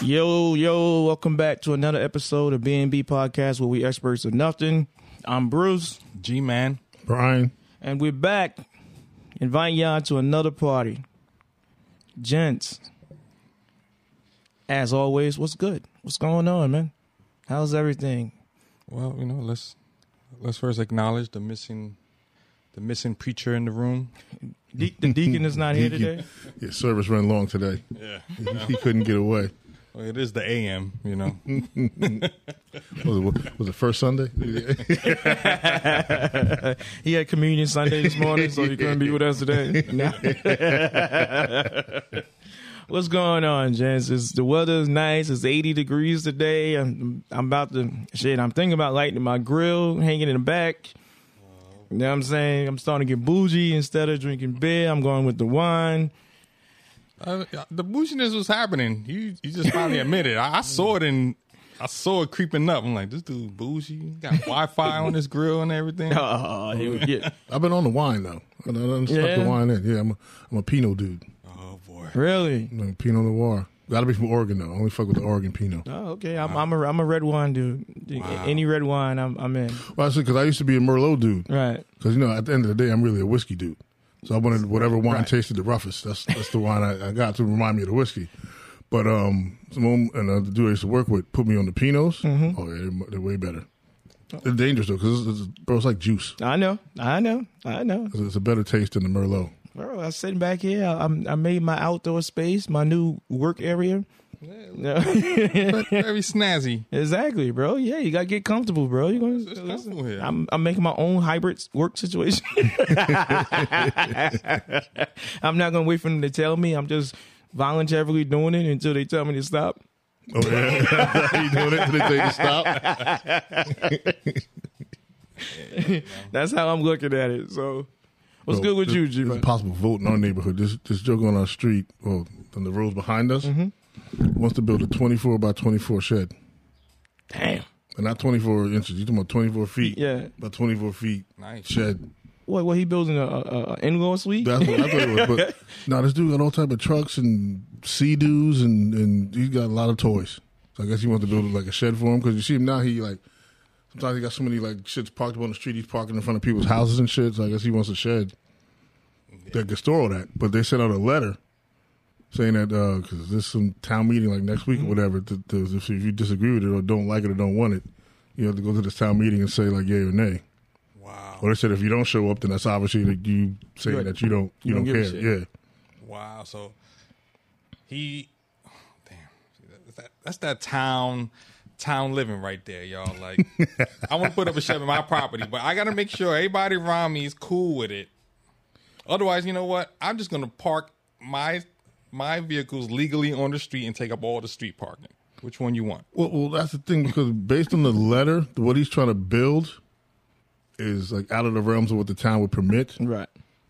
Yo, yo, welcome back to another episode of B&B Podcast where we experts of nothing. I'm Bruce, G Man. Brian. and we're back inviting y'all to another party. Gents, as always, what's good? What's going on, man? How's everything? Well, you know, let's let's first acknowledge the missing the missing preacher in the room. De- the deacon is not here today. Yeah, service ran long today. Yeah. He, he couldn't get away. Well, it is the AM, you know. Was it, was it first Sunday? He had communion Sunday this morning, so he couldn't be with us today. What's going on, gents? It's, the weather is nice. It's 80 degrees today. I'm, I'm about to shit. I'm thinking about lighting my grill, hanging in the back. You know what I'm saying? I'm starting to get bougie. Instead of drinking beer, I'm going with the wine. Uh, the bouginess was happening. You you just finally admitted. I, I saw it in I saw it creeping up. I'm like, this dude bougie. He got Wi-Fi on his grill and everything. Oh, here we get. I've been on the wine though. I done stuck Yeah? the wine in. Yeah, I'm a, I'm a Pinot dude. Oh boy. Really? I'm a Pinot Noir. Got to be from Oregon though. I only fuck with the Oregon Pinot. Oh, okay. I'm, I'm a I'm a red wine dude. Any red wine, I'm I'm in. Well, I said because I used to be a Merlot dude. Right. Because you know, at the end of the day, I'm really a whiskey dude. So I wanted whatever wine tasted the roughest. That's that's the wine I, I got to remind me of the whiskey. But um, Simone and uh, the dude I used to work with put me on the Pinots. Mm-hmm. Oh yeah, they're, they're way better. They're dangerous though because it's, it's, bro, it's like juice. I know. I know. I know. It's, a better taste than the Merlot. Bro, I'm sitting back here. I, I'm, I made my outdoor space, my new work area. No. Very snazzy. exactly, bro. Yeah, you gotta get comfortable, bro. You It's gonna. comfortable here. I'm, I'm making my own hybrid work situation. I'm not gonna wait for them to tell me. I'm just voluntarily doing it until they tell me to stop. Oh yeah, you doing it? Did they take to stop? That's how I'm looking at it. So, what's good with There's- you, G? A possible vote in our neighborhood. This this joke on our street, well, on the roads behind us, Mm-hmm. Wants to build a 24 by 24 shed. Damn. And not 24 inches. You're talking about 24 feet. Yeah. About 24 feet Nice. shed. What? What? He building a, a, a in-law suite? That's what I thought it was. But now this dude got all type of trucks and sea-doos and, and he's got a lot of toys. So I guess he wants to build like a shed for him because you see him now, he like, sometimes he got so many like shits parked up on the street. He's parking in front of people's houses and shit. So I guess he wants a shed that can store all that. But they sent out a letter saying that uh, because there's some town meeting like next week or mm-hmm. whatever. To, to, if, if you disagree with it or don't like it or don't want it, you have to go to this town meeting and say like yay or nay. Wow. Or they said if you don't show up, then that's obviously that you saying Right. that you don't you, You don't don't, care. Yeah. Wow. So he, oh, damn, that's that, that's that town, town living right there, y'all. Like, I want to put up a shed in my property, but I got to make sure everybody around me is cool with it. Otherwise, you know what? I'm just gonna park my my vehicles legally on the street and take up all the street parking. Which one you want? Well, well, that's the thing because based on the letter, what he's trying to build is like out of the realms of what the town would permit. Right.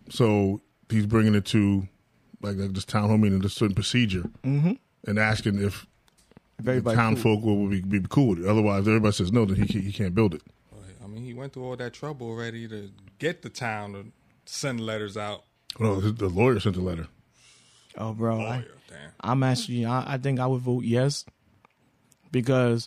So he's bringing it to like, like this town hall meeting, this certain procedure, mm-hmm. and asking if If the town cool. folk will be, be cool with it. Otherwise, everybody says no, then he can't, he can't build it. I mean, he went through all that trouble already to get the town to send letters out. No, the the lawyer sent the letter. Oh, bro. I, Oh, yeah, damn. I'm actually, I, I think I would vote yes because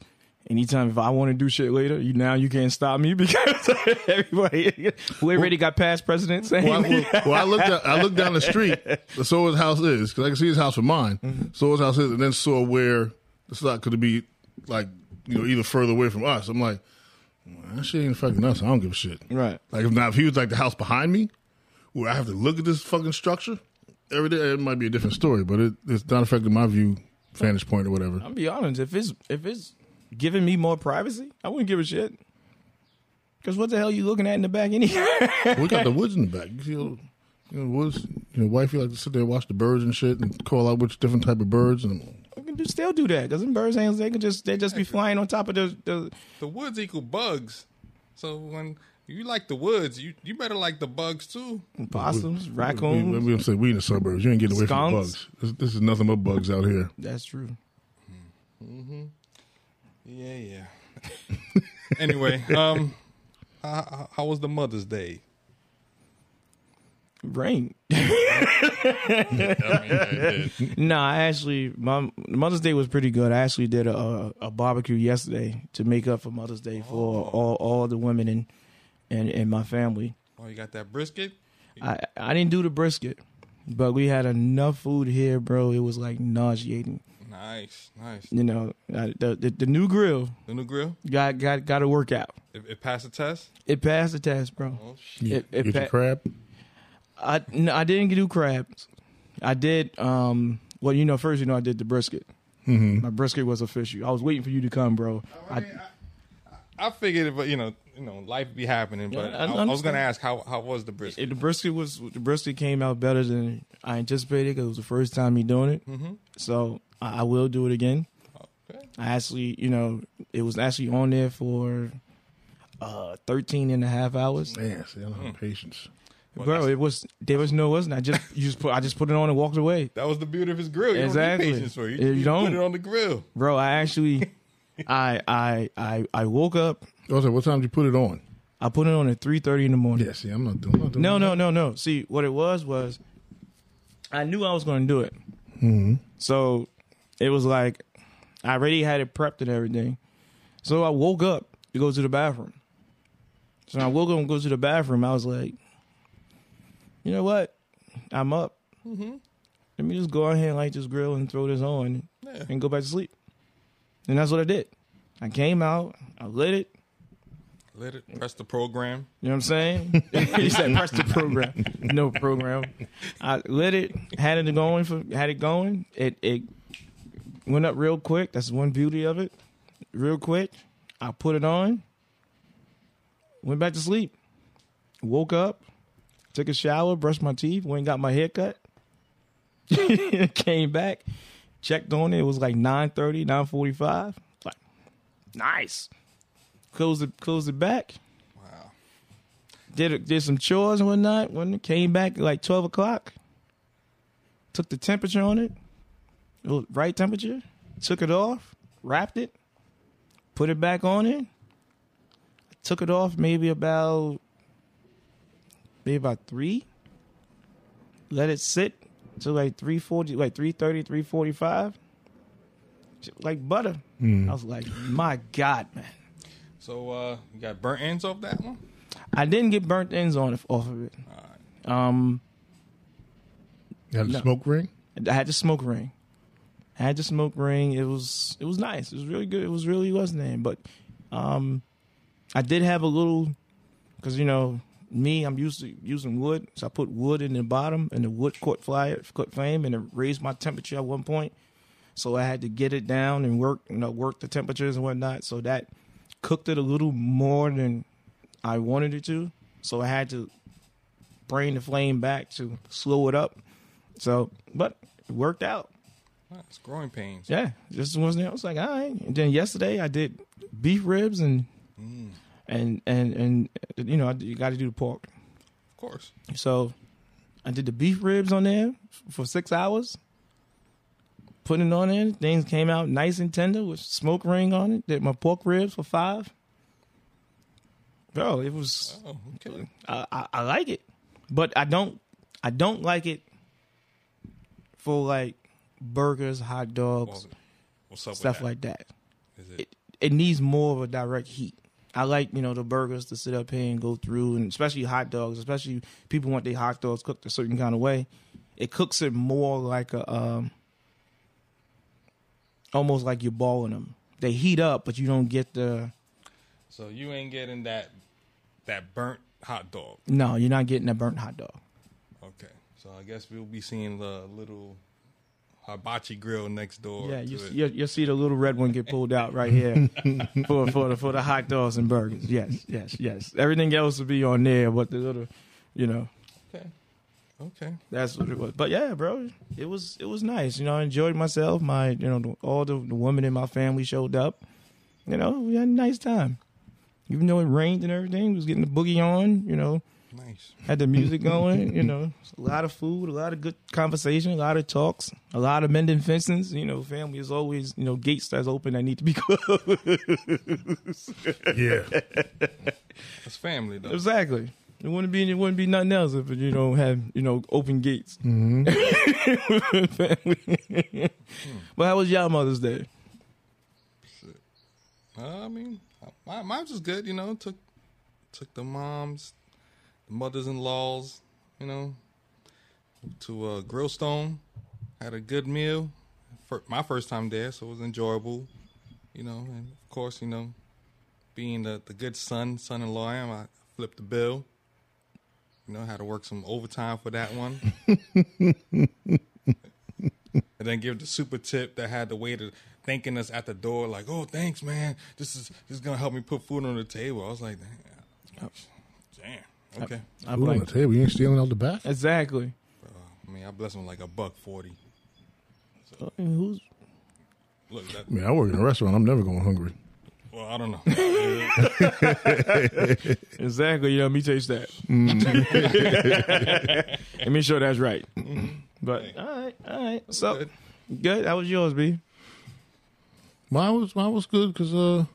anytime if I want to do shit later, you now you can't stop me because everybody we already got past president saying Well, I, well, well, I looked at, I looked down the street, so his house is because I can see his house from mine. Mm-hmm. So his house is, and then saw where the slot could be, like you know, either further away from us. I'm like, well, that shit ain't fucking us. I don't give a shit. right. Like if not, if he was like the house behind me, where I have to look at this fucking structure every day, it might be a different story. But it, it's not affecting my view, vantage point, or whatever. I'll be honest. If it's if it's giving me more privacy, I wouldn't give a shit. Because what the hell are you looking at in the back anyway? we got the woods in the back. You see, all- you know, woods. You know, wifey like to sit there and watch the birds and shit, and call out which different type of birds. And we can just still do that. Doesn't birds ain't they can just they just be flying on top of the, the The woods equal bugs. So when You like the woods. You you better like the bugs too. Possums, We, raccoons. we, we say we in the suburbs. You ain't getting away from the bugs. This, this is nothing but bugs out here. That's true. Mm-hmm. Yeah, yeah. anyway, um, how, how- how was the Mother's Day? Rain. I mean, it did. No, I actually my Mother's Day was pretty good. I actually did a, a barbecue yesterday to make up for Mother's Day for all, all the women in in, in my family. Oh, you got that brisket? I I didn't do the brisket, but we had enough food here, bro. It was like nauseating. Nice, nice. You know, I, the, the the new grill The new grill. got got got to work out. It, it passed the test. It passed the test, bro. Oh shit. You, It- it get your pa- crab. I no, I didn't do crabs. I did um well, you know, first you know I did the brisket. Mm-hmm. My brisket was official. I was waiting for you to come, bro. I, I, mean, I, I figured, it, but you know, you know, life be happening. But I I, I was gonna ask how how was the brisket? it, the brisket was the brisket came out better than I anticipated because it was the first time me doing it. mm-hmm. So I, I will do it again. Okay. I actually, you know, it was actually on there for uh 13 and a half hours. Man, see, I don't have patience. Well, Bro, it was there was no wasn't. I just you just put I just put it on and walked away. That was the beauty of his grill. You Exactly. don't need patience for it. You You, you don't. put it on the grill. Bro, I actually I I I I woke up, Also, what time did you put it on? I put it on at 3:30 in the morning. Yeah, see, I'm not doing. I'm not doing No, that. no, no, no. See, what it was was I knew I was going to do it. Mhm. So it was like I already had it prepped and everything. So I woke up to go to the bathroom. So I woke up and go to the bathroom. I was like, you know what? I'm up. Mm-hmm. Let me just go ahead and light this grill and throw this on Yeah. and go back to sleep. And that's what I did. I came out, I lit it. Let it press the program. You know what I'm saying? he said press the program. No program. I lit it, had it going for had it going. It it went up real quick. That's one beauty of it. Real quick. I put it on. Went back to sleep. Woke up, took a shower, brushed my teeth, went and got my hair cut. Came back, checked on it. It was like 9.30, 9.45. Like, nice. Closed it, closed it back Wow. did did some chores and whatnot. When it came back like twelve o'clock, took the temperature on it, it was right temperature. Took it off, wrapped it, put it back on it. Took it off maybe about maybe about three. Let it sit till like three forty, like 330, 345. Like butter. Hmm. I was like, my God, man. So uh, you got burnt ends off that one. I didn't get burnt ends on off of it. All right. Um, You had a No. smoke ring. I had the smoke ring. I had the smoke ring. It was it was nice. It was really good. It was really was name. But um, I did have a little because you know me. I'm used to using wood, so I put wood in the bottom, and the wood caught fire, caught flame, and it raised my temperature at one point. So I had to get it down and work, you know, work the temperatures and whatnot. So that cooked it a little more than I wanted it to. So I had to bring the flame back to slow it up. So, but it worked out. It's growing pains. Yeah, just wasn't. I was like, all right. And then yesterday I did beef ribs and Mm, and and and you know I, you got to do the pork. of course. So I did the beef ribs on there for six hours. Putting it on there, things came out nice and tender with smoke ring on it. Did my pork ribs for five. Bro, it was Oh, okay. I, I, I like it, but I don't I don't like it for like burgers, hot dogs, what's up stuff with like that. that? Is it, It it needs more of a direct heat. I like you know the burgers to sit up here and go through, and especially hot dogs. Especially people want their hot dogs cooked a certain kind of way. It cooks it more like a um, almost like you're balling them. They heat up, but you don't get the so you ain't getting that that burnt hot dog. no. You're not getting a burnt hot dog. Okay. So I guess we'll be seeing the little hibachi grill next door. Yeah, you, you you'll see the little red one get pulled out right here for for the for the hot dogs and burgers. Yes, yes, yes. Everything else will be on there, but the little, you know, Okay. Okay. that's what it was. But yeah, bro, it was it was nice. You know, I enjoyed myself. My you know all the, the women in my family showed up. You know, we had a nice time. even though it rained and everything, was getting the boogie on. You know, Nice. had the music going. You know, a lot of food, a lot of good conversation, a lot of talks, a lot of mending fences. You know, family is always you know gates that's open that need to be closed. Yeah. it's family though. exactly. It wouldn't be it wouldn't be nothing else if you don't have you know open gates. hmm but how was y'all Mother's Day? Uh, I mean, my, mine was good. You know, took took the moms, the mothers-in-laws. You know, to uh, Grillstone. Had a good meal. For my first time there, so it was enjoyable. You know, and of course, you know, being the the good son, son-in-law I am, I flipped the bill. You know, had to work some overtime for that one. and then give the super tip that had the waiter thanking us at the door, like, "Oh, thanks, man. This is this is gonna help me put food on the table." I was like, "Damn, damn, okay." I'm Food on the table. You ain't stealing out the back. exactly. I mean, I bless him like a buck forty. Uh, Who's Look, that, I mean, I work in a restaurant. I'm never going hungry. Well, I don't know. exactly? You know, me taste that. Mm. Let me sure that's right. Mm. But all right, all right. So Good. good. How was yours, B? Mine was mine was good because uh,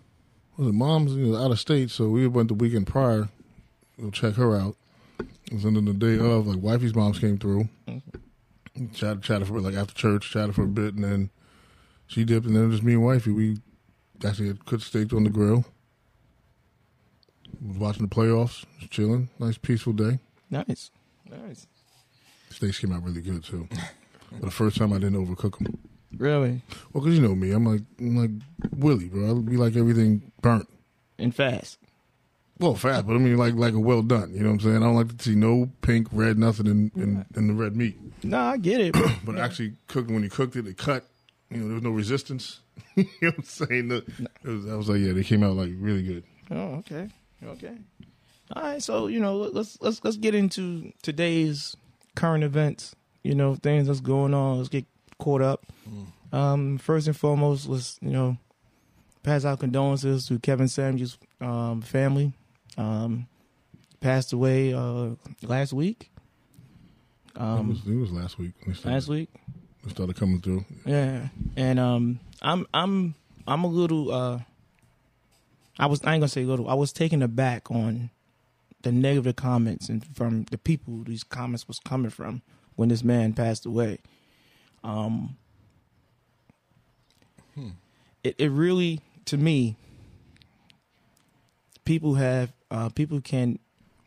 was it mom's you know, out of state, so we went the weekend prior to go check her out. It was then the day of, like wifey's moms came through, mm-hmm. chatted chatted for like after church, chatted for a bit, and then she dipped, and then just me and wifey. We actually had cooked steak on the grill. Was watching the playoffs, was chilling. Nice peaceful day. Nice, nice. Steaks came out really good too. For the first time, I didn't overcook them. Really, Well, because you know me, I'm like I'm like Willie, bro. I'll be like everything burnt. and fast. Well, fast, but I mean like like a well done. You know what I'm saying? I don't like to see no pink, red, nothing in in, in the red meat. No, I get it. But actually, cooking when you cooked it, it cut. You know, there was no resistance. you know what I'm saying? The- was, I was like, yeah, they came out like really good. Oh, okay, okay. All right, so you know, let's let's let's get into today's current events. You know, things that's going on. Let's get caught up. Um, first and foremost, let's you know, pass our condolences to Kevin Samuels' um, family. Um, passed away uh, last week. it, Um, was, it was last week. When they started, last week. Started coming through. Yeah, and um, I'm I'm I'm a little. uh I was I ain't gonna say little. I was taken aback on the negative comments and from the people these comments was coming from when this man passed away. Um, it it really to me. People have uh people can.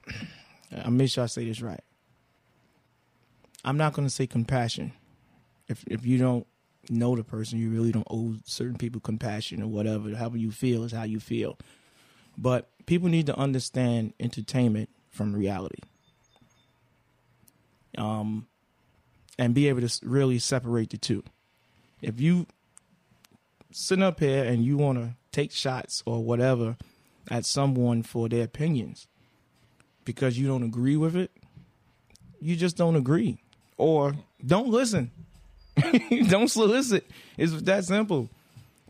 I make sure I say this right. I'm not gonna say compassion if if you don't know the person, you really don't owe certain people compassion or whatever. However you feel is how you feel. But people need to understand entertainment from reality. Um, and be able to really separate the two. If you sit up here and you want to take shots or whatever at someone for their opinions because you don't agree with it, you just don't agree or don't listen. don't solicit. It's that simple.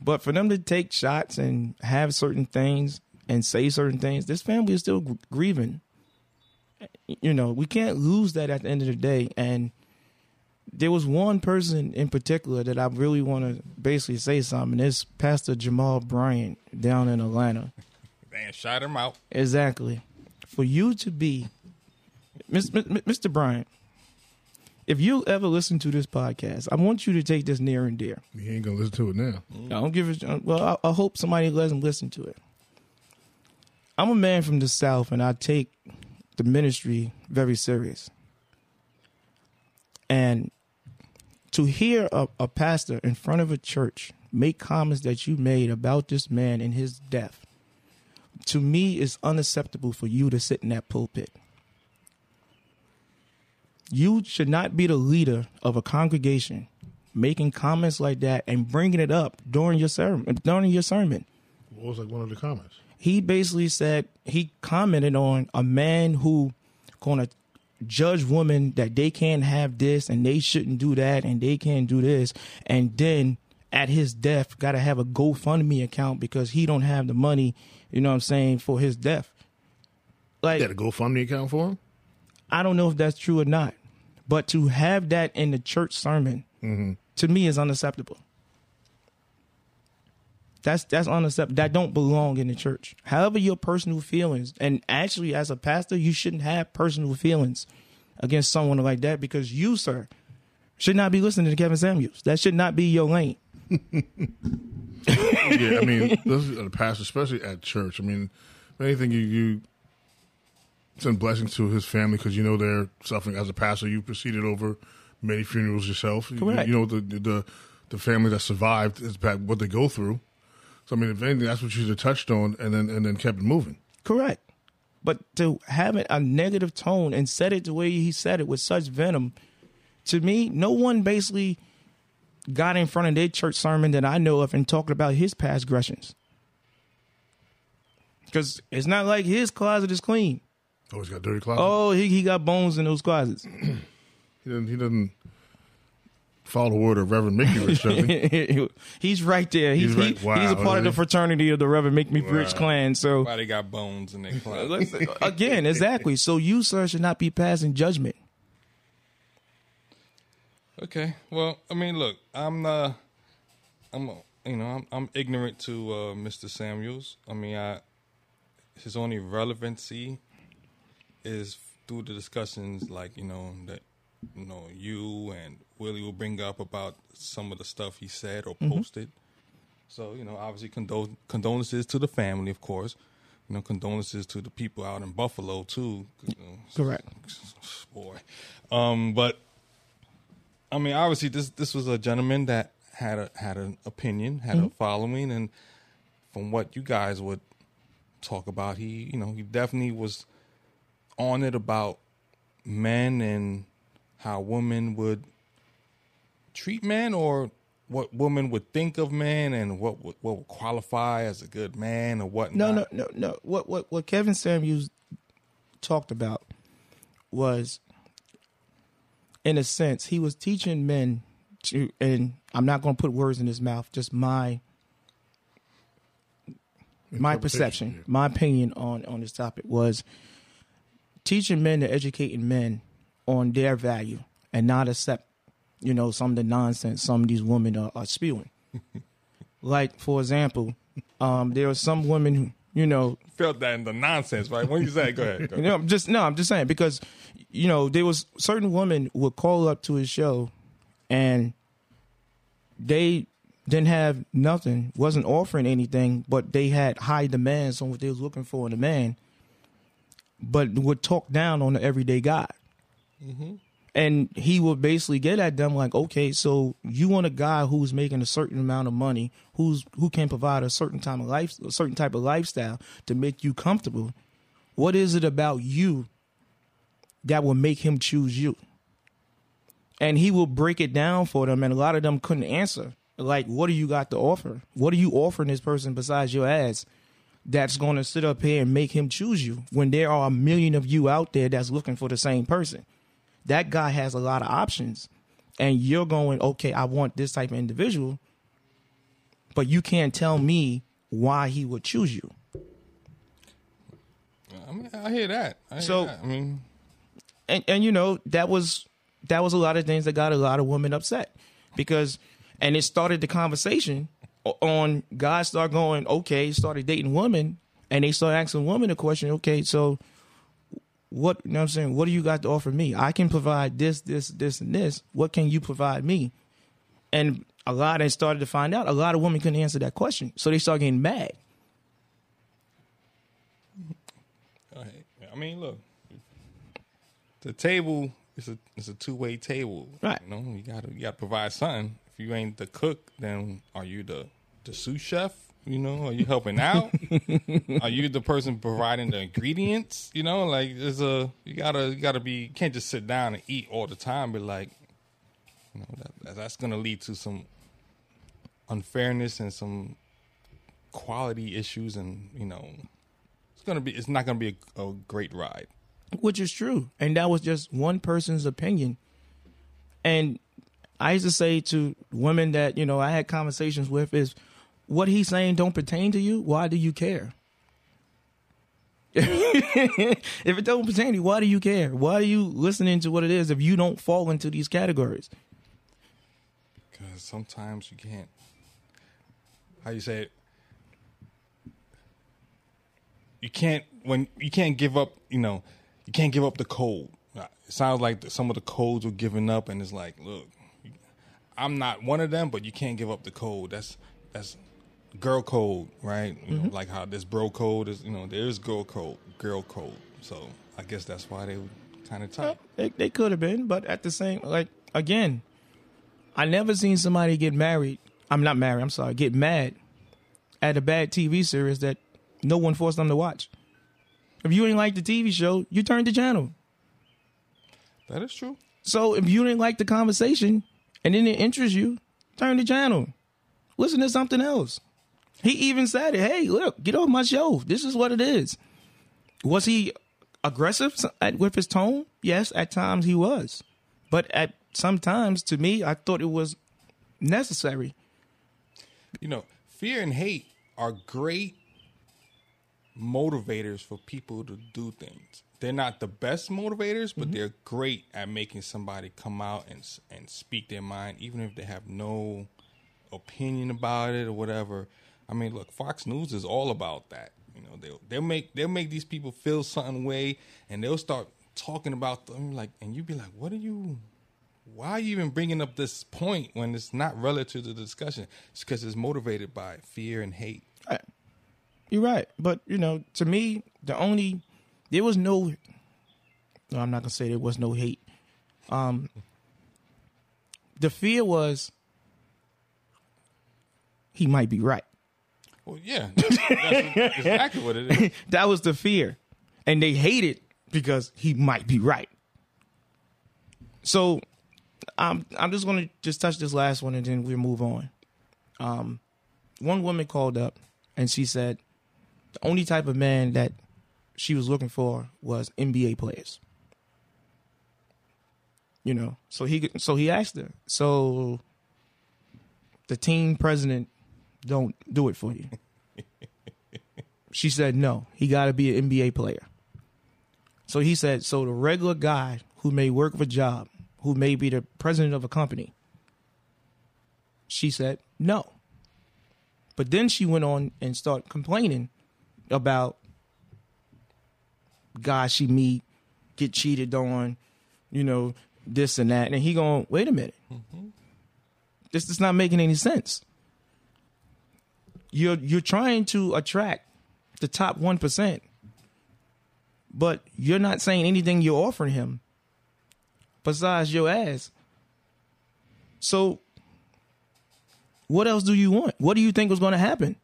But for them to take shots and have certain things and say certain things, this family is still grieving. You know, we can't lose that at the end of the day. And there was one person in particular that I really want to basically say something. It's Pastor Jamal Bryant down in Atlanta. Man, shot him out. Exactly. For you to be, Mi- Mr. Bryant, if you ever listen to this podcast, I want you to take this near and dear. You ain't gonna listen to it now. I don't give it. Uh, well, I, I hope somebody lets them listen to it. I'm a man from the South, and I take the ministry very serious. And to hear a, a pastor in front of a church make comments that you made about this man and his death, to me, is unacceptable for you to sit in that pulpit. You should not be the leader of a congregation making comments like that and bringing it up during your sermon. During your sermon, What was like one of the comments? he basically said he commented on a man who gonna judge women that they can't have this and they shouldn't do that and they can't do this, and then at his death got to have a GoFundMe account because he don't have the money, you know what I'm saying, for his death. Like You got a GoFundMe account for him? I don't know if that's true or not, but to have that in the church sermon mm-hmm. to me is unacceptable. That's that's unacceptable. That don't belong in the church. However, your personal feelings, and actually, as a pastor, you shouldn't have personal feelings against someone like that because you, sir, should not be listening to Kevin Samuels. That should not be your lane. yeah, I mean, this is a pastor, especially at church. I mean, anything, you you send blessings to his family because you know they're suffering. As a pastor, you've proceeded over many funerals yourself. You- You, know the the the family that survived is back what they go through. So I mean, if anything, that's what you should have touched on, and then and then kept it moving. Correct. But to have it a negative tone and said it the way he said it with such venom, to me, no one basically got in front of their church sermon that I know of and talked about his past aggressions. Because it's not like his closet is clean. Oh, he's got dirty closet. Oh, he, he got bones in those closets. He doesn't. He doesn't follow the word of Reverend Mickey Rich, does he? he's right there. He's, He's right. he- Wow, he's a part of is the fraternity of the Reverend Make Me Rich clan. So Everybody got bones in their closet. Listen, again, exactly. So you, sir, should not be passing judgment. Okay. Well, I mean, look, I'm uh I'm uh, you know, I'm I'm ignorant to uh Mr. Samuels. I mean, I his only relevancy is through the discussions like, you know, that you know, you and Willie will bring up about some of the stuff he said or posted. So, you know, obviously condol- condolences to the family, of course. You know, condolences to the people out in Buffalo too. You know, Correct. boy. Um, but I mean, obviously, this this was a gentleman that had a had an opinion, had a following, and from what you guys would talk about, he you know he definitely was on it about men and how women would treat men, or what women would think of men, and what would, what would qualify as a good man, or what. No, no, no, no. What what what Kevin Samuels talked about was, in a sense, he was teaching men to, and I'm not going to put words in his mouth. Just my my perception, my opinion on on this topic was teaching men to educating men on their value and not accept, you know, some of the nonsense some of these women are, are spewing. like for example, um, there are some women who, you know, felt that in the nonsense, right? When you say, go ahead. Go you know, I'm just no, I'm just saying because you know there was certain women would call up to his show, and they didn't have nothing, wasn't offering anything, but they had high demands on what they was looking for in a man, but would talk down on the everyday guy. Mm-hmm. And he would basically get at them like, okay, so you want a guy who's making a certain amount of money, who's who can provide a certain time of life, a certain type of lifestyle to make you comfortable. What is it about you that will make him choose you? And he will break it down for them, and a lot of them couldn't answer. Like, what do you got to offer? What are you offering this person besides your ass that's going to sit up here and make him choose you when there are a million of you out there that's looking for the same person? That guy has a lot of options, and you're going, okay, I want this type of individual, but you can't tell me why he would choose you. I mean, I hear that. I hear So- that. I mean, and and you know that was that was a lot of things that got a lot of women upset because and it started the conversation on guys start going okay started dating women and they start asking women the question okay so what you know what I'm saying? What do you got to offer me? I can provide this this this and this. What can you provide me? And a lot they started to find out a lot of women couldn't answer that question. So they started getting mad. I mean, look, the table is a is a two way table, Right. You know, you gotta you gotta provide something. If you ain't the cook, then are you the the sous chef? You know, are you helping out? are you the person providing the ingredients? You know, like there's a you gotta you gotta be you can't just sit down and eat all the time. But like, you know, that, that's gonna lead to some unfairness and some quality issues, and you know, it's gonna be it's not gonna be a, a great ride. which is true and that was just one person's opinion and I used to say to women that you know I had conversations with is, what he's saying don't pertain to you. Why do you care? if it don't pertain to you, why do you care? Why are you listening to what it is if you don't fall into these categories? Because sometimes you can't. How you say it? You can't when you can't give up. You know, you can't give up the code. It sounds like some of the codes were given up, and it's like, look, I'm not one of them, but you can't give up the code. That's that's girl code, right? You know, mm-hmm. like how this bro code is. You know, there's girl code, girl code. So I guess that's why they were kind of tight. They, they could have been, but at the same, like again, I never seen somebody get married. I'm not married. I'm sorry, get mad at a bad TV series that no one forced them to watch. If you didn't like the TV show, you turned the channel. That is true. So if you didn't like the conversation and then it didn't you, turn the channel. Listen to something else. He even said it. Hey, look, get off my show. This is what it is. Was he aggressive with his tone? Yes, at times he was. But at sometimes, to me, I thought it was necessary. you know, fear and hate are great motivators for people to do things. They're not the best motivators, but mm-hmm. they're great at making somebody come out and and speak their mind, even if they have no opinion about it or whatever. I mean, look, Fox News is all about that. You know, they'll they'll make they'll make these people feel something way, and they'll start talking about them like, and you'd be like, what are you? Why are you even bringing up this point when it's not relative to the discussion? It's because it's motivated by fear and hate. Right. You're right. But, you know, to me, the only, there was no, no, I'm not going to say there was no hate. Um, the fear was he might be right. Well, yeah, that's, that's exactly what it is. That was the fear. And they hated because he might be right. So I'm I'm just gonna just touch this last one and then we'll move on. Um one woman called up and she said the only type of man that she was looking for was NBA players. You know, so he so he asked her. So the team president don't do it for you. She said no. He got to be an NBA player. So he said, so the regular guy who may work of a job, who may be the president of a company, she said no. But then she went on and started complaining about guys she meet get cheated on, you know, this and that. And he going, wait a minute. Mm-hmm. This is not making any sense. You're you're trying to attract the top one percent, but you're not saying anything you're offering him besides your ass. So, what else do you want? What do you think was going to happen?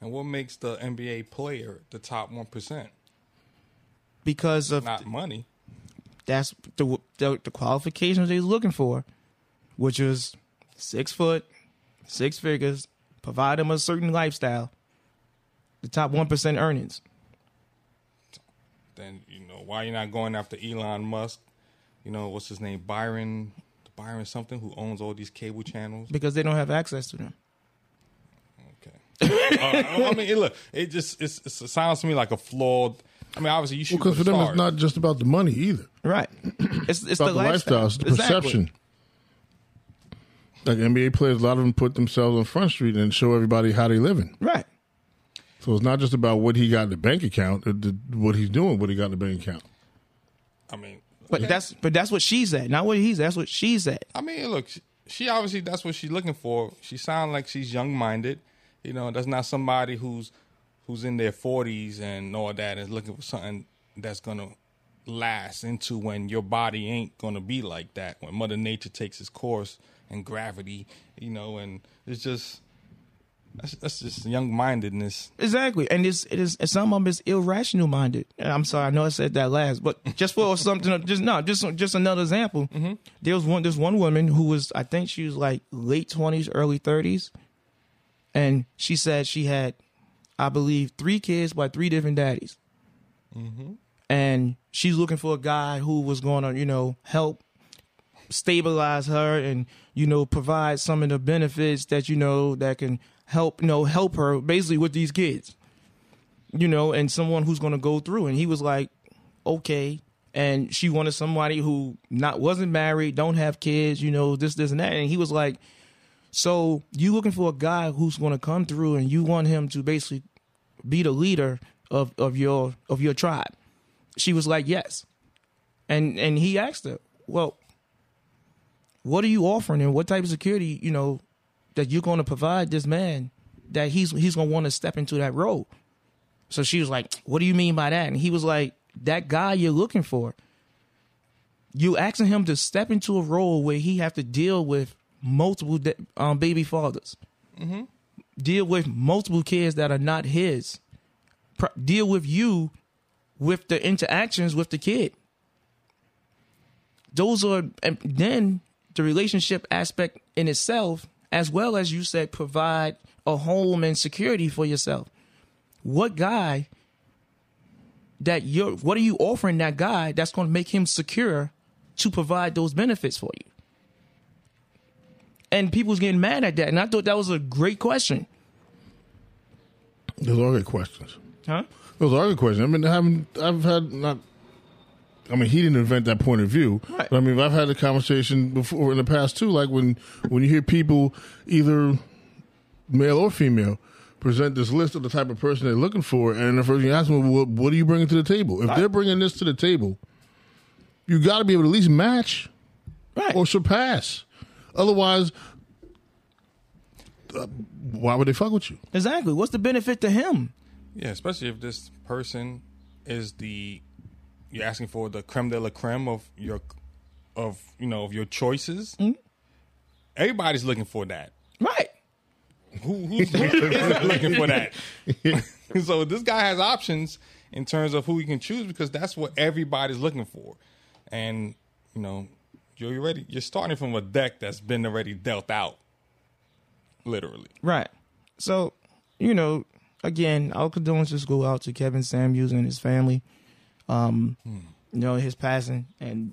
And what makes the NBA player the top one percent? Because of Not money. that's the, the the qualifications they was looking for, which is six foot, six figures, provide them a certain lifestyle, the top one percent earnings. Then you know why you're not going after Elon Musk. You know what's his name, Byron, Byron something, who owns all these cable channels. because they don't have access to them. Okay. uh, I mean, it, look, it just it sounds to me like a flawed. I mean, obviously you shoot Because for for them, stars. it's not just about the money either. Right. It's it's It's about the, the lifestyle, it's the Exactly. perception. Like NBA players, a lot of them put themselves on Front Street and show everybody how they living. Right. So it's not just about what he got in the bank account, uh, the, what he's doing, what he got in the bank account. I mean, But that's but that's what she said, not what he's. said. That's what she said. I mean, look, she, she obviously that's what she's looking for. She sounds like she's young minded. You know, that's not somebody who's who's in their forties and all that is looking for something that's gonna last into when your body ain't gonna be like that. When Mother Nature takes its course and gravity, you know, and it's just that's, that's just young mindedness. Exactly, and it's it is and some of them is irrational minded. And I'm sorry, I know I said that last, but just for something, just no, just just another example. Mm-hmm. There was one, there's one woman who was, I think she was like late twenties, early thirties, and she said she had, I believe, three kids by three different daddies, mm-hmm. and she's looking for a guy who was going to, you know, help stabilize her and you know provide some of the benefits that you know that can help you know help her basically with these kids you know and someone who's going to go through. And he was like okay. And she wanted somebody who not wasn't married don't have kids you know this this and that. And he was like so you looking for a guy who's going to come through and you want him to basically be the leader of of your of your tribe? She was like yes. And and he asked her well what are you offering and what type of security you know that you're going to provide this man that he's he's going to want to step into that role? So she was like what do you mean by that? And he was like that guy you're looking for you asking him to step into a role where he have to deal with multiple de- um, baby fathers. Deal with multiple kids that are not his. Pr- deal with you with the interactions with the kid. Those are and then the relationship aspect in itself as well as you said provide a home and security for yourself. What guy that you're what are you offering that guy that's going to make him secure to provide those benefits for you and people's getting mad at that and i thought that was a great question Those are good questions. huh Those are good questions. I mean, I haven't, I've had not. I mean, he didn't invent that point of view. Right. But I mean, I've had a conversation before in the past too. Like when when you hear people, either male or female, present this list of the type of person they're looking for, and the first thing you ask them, what, what are you bringing to the table? If they're bringing this to the table, you got to be able to at least match right or surpass. Otherwise, uh, why would they fuck with you? exactly what's the benefit to him Yeah, especially if this person is the you're asking for the creme de la creme of your of you know of your choices. Everybody's looking for that. right Who, who's looking for that? so this guy has options in terms of who he can choose because that's what everybody's looking for, and you know you're already you're starting from a deck that's been already dealt out, literally. Right. So, you know, again, our condolences go out to Kevin Samuels and his family. Um, you know, his passing and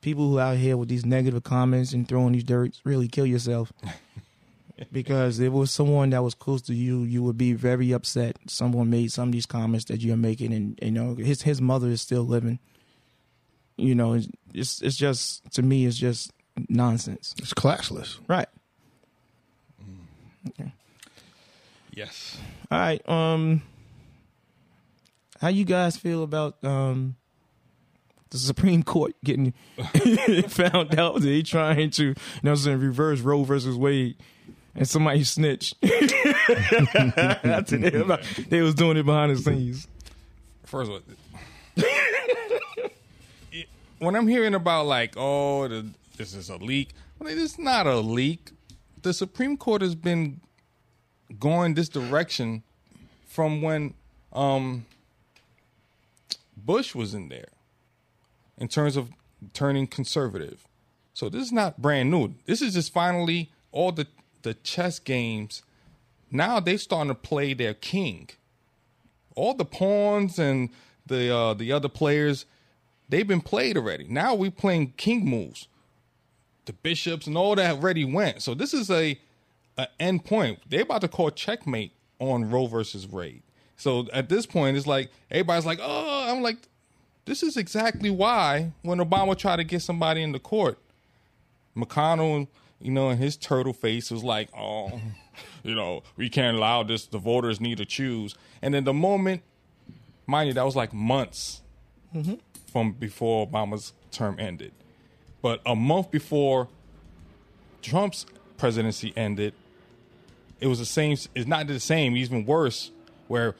people who out here with these negative comments and throwing these dirt, really kill yourself. because if it was someone that was close to you, you would be very upset. Someone made some of these comments that you're making, and you know his his mother is still living. You know, it's it's, it's just to me, it's just nonsense. It's classless. Right. Yes. All right. Um, how you guys feel about um the Supreme Court getting found out that they trying to, you know, I'm saying reverse Roe versus Wade, and somebody snitched. They was doing it behind the scenes. First of all, when I'm hearing about like, oh, the, this is a leak, well, it's not a leak. The Supreme Court has been going this direction from when um, Bush was in there, in terms of turning conservative. So this is not brand new. This is just finally all the the chess games. Now they're starting to play their king all the pawns and the uh, the other players, they've been played already. Now we're playing king moves. The bishops and all that already went. So this is a, a end point. They're about to call checkmate on Roe versus Wade. So at this point, it's like everybody's like, oh, I'm like, this is exactly why when Obama tried to get somebody in the court, McConnell, you know, and his turtle face was like, oh, you know, we can't allow this. The voters need to choose. And then the moment, mind you, that was like months mm-hmm. From before Obama's term ended. But a month before Trump's presidency ended, it was the same. It's not the same, even worse, where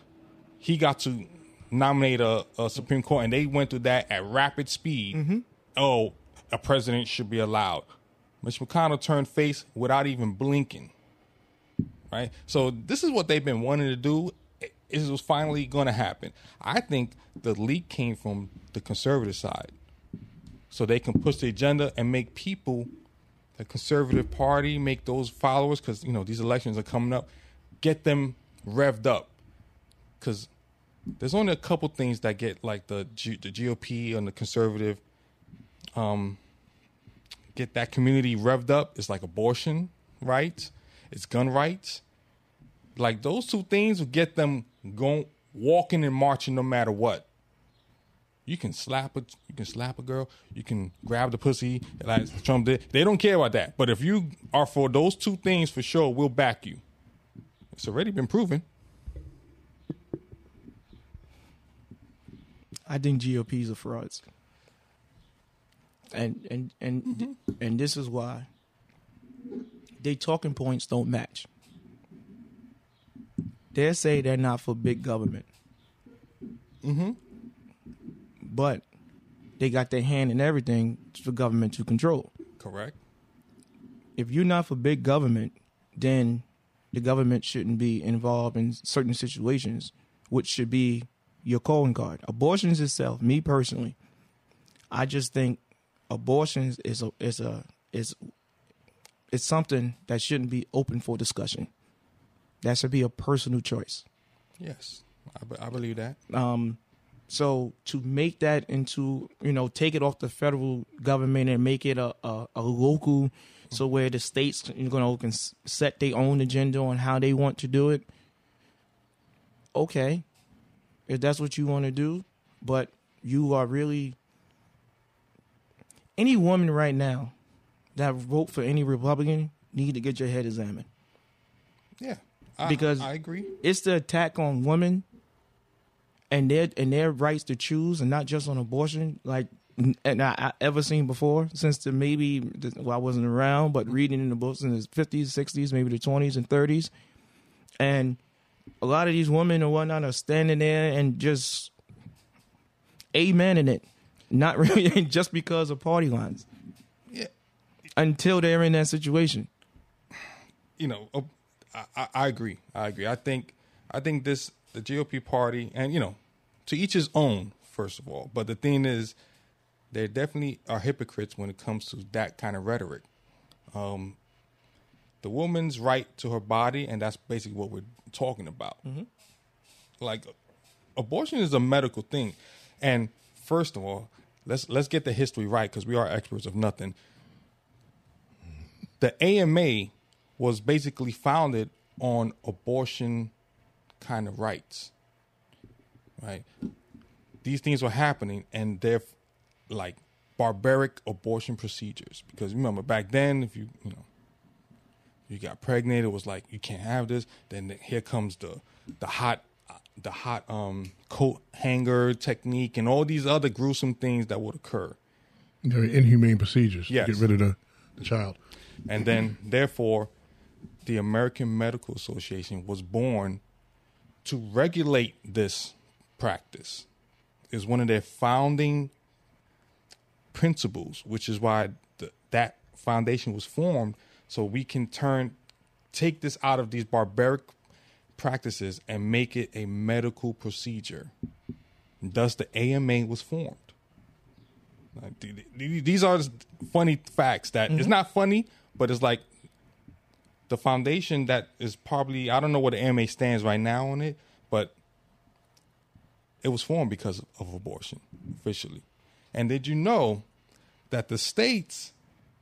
he got to nominate a, a Supreme Court, and they went through that at rapid speed. Mm-hmm. Oh, a president should be allowed. Mitch McConnell turned face without even blinking. Right. So this is what they've been wanting to do. It was finally going to happen. I think the leak came from the conservative side, so they can push the agenda and make people, the conservative party, make those followers, because you know these elections are coming up, get them revved up, because there's only a couple things that get like the G- the GOP and the conservative um get that community revved up It's like abortion rights, it's gun rights. Like those two things will get them going, walking and marching no matter what. You can slap a you can slap a girl, you can grab the pussy like Trump did. They don't care about that. But if you are for those two things for sure, we'll back you. It's already been proven. I think GOPs are frauds. And and and mm-hmm. and this is why they talking points don't match. They say they're not for big government. Mm-hmm. But they got their hand in everything for government to control. Correct. If you're not for big government, then the government shouldn't be involved in certain situations, which should be your calling card. Abortions itself, me personally, I just think abortions is a is a is it's something that shouldn't be open for discussion. That should be a personal choice. Yes, I, believe that. Um, so to make that into you know take it off the federal government and make it a a, a local, so where the states you know can set their own agenda on how they want to do it. Okay, if that's what you want to do, but you are really any woman right now that vote for any Republican need to get your head examined. Yeah, I, Because- I agree. it's the attack on women and their and their rights to choose and not just on abortion like and I, I ever seen before since the maybe the, well I wasn't around but reading in the books in the 50s 60s maybe the 20s and 30s and a lot of these women and whatnot are standing there and just amen in it. Not really just because of party lines. Yeah, until they're in that situation. You know, I, I, I agree. I agree. I think I think this the GOP party, and you know, to each his own. First of all, but the thing is, they definitely are hypocrites when it comes to that kind of rhetoric. Um, the woman's right to her body, and that's basically what we're talking about. Like, abortion is a medical thing, and first of all, let's let's get the history right because we are experts of nothing the AMA was basically founded on abortion kind of rights. Right? These things were happening and they're like barbaric abortion procedures because remember back then if you you know you got pregnant it was like you can't have this then here comes the the hot the hot um coat hanger technique and all these other gruesome things that would occur Very inhumane procedures Yes. to get rid of the, the child. And then, therefore, the American Medical Association was born to regulate this practice. Is one of their founding principles, which is why the, that foundation was formed, so we can turn, take this out of these barbaric practices and make it a medical procedure. Thus, the AMA was formed. Like, th- th- these are just funny facts that it's mm-hmm. not funny, but it's like the foundation that is probably I don't know what the AMA stands right now on it, but it was formed because of abortion officially. And did you know that the states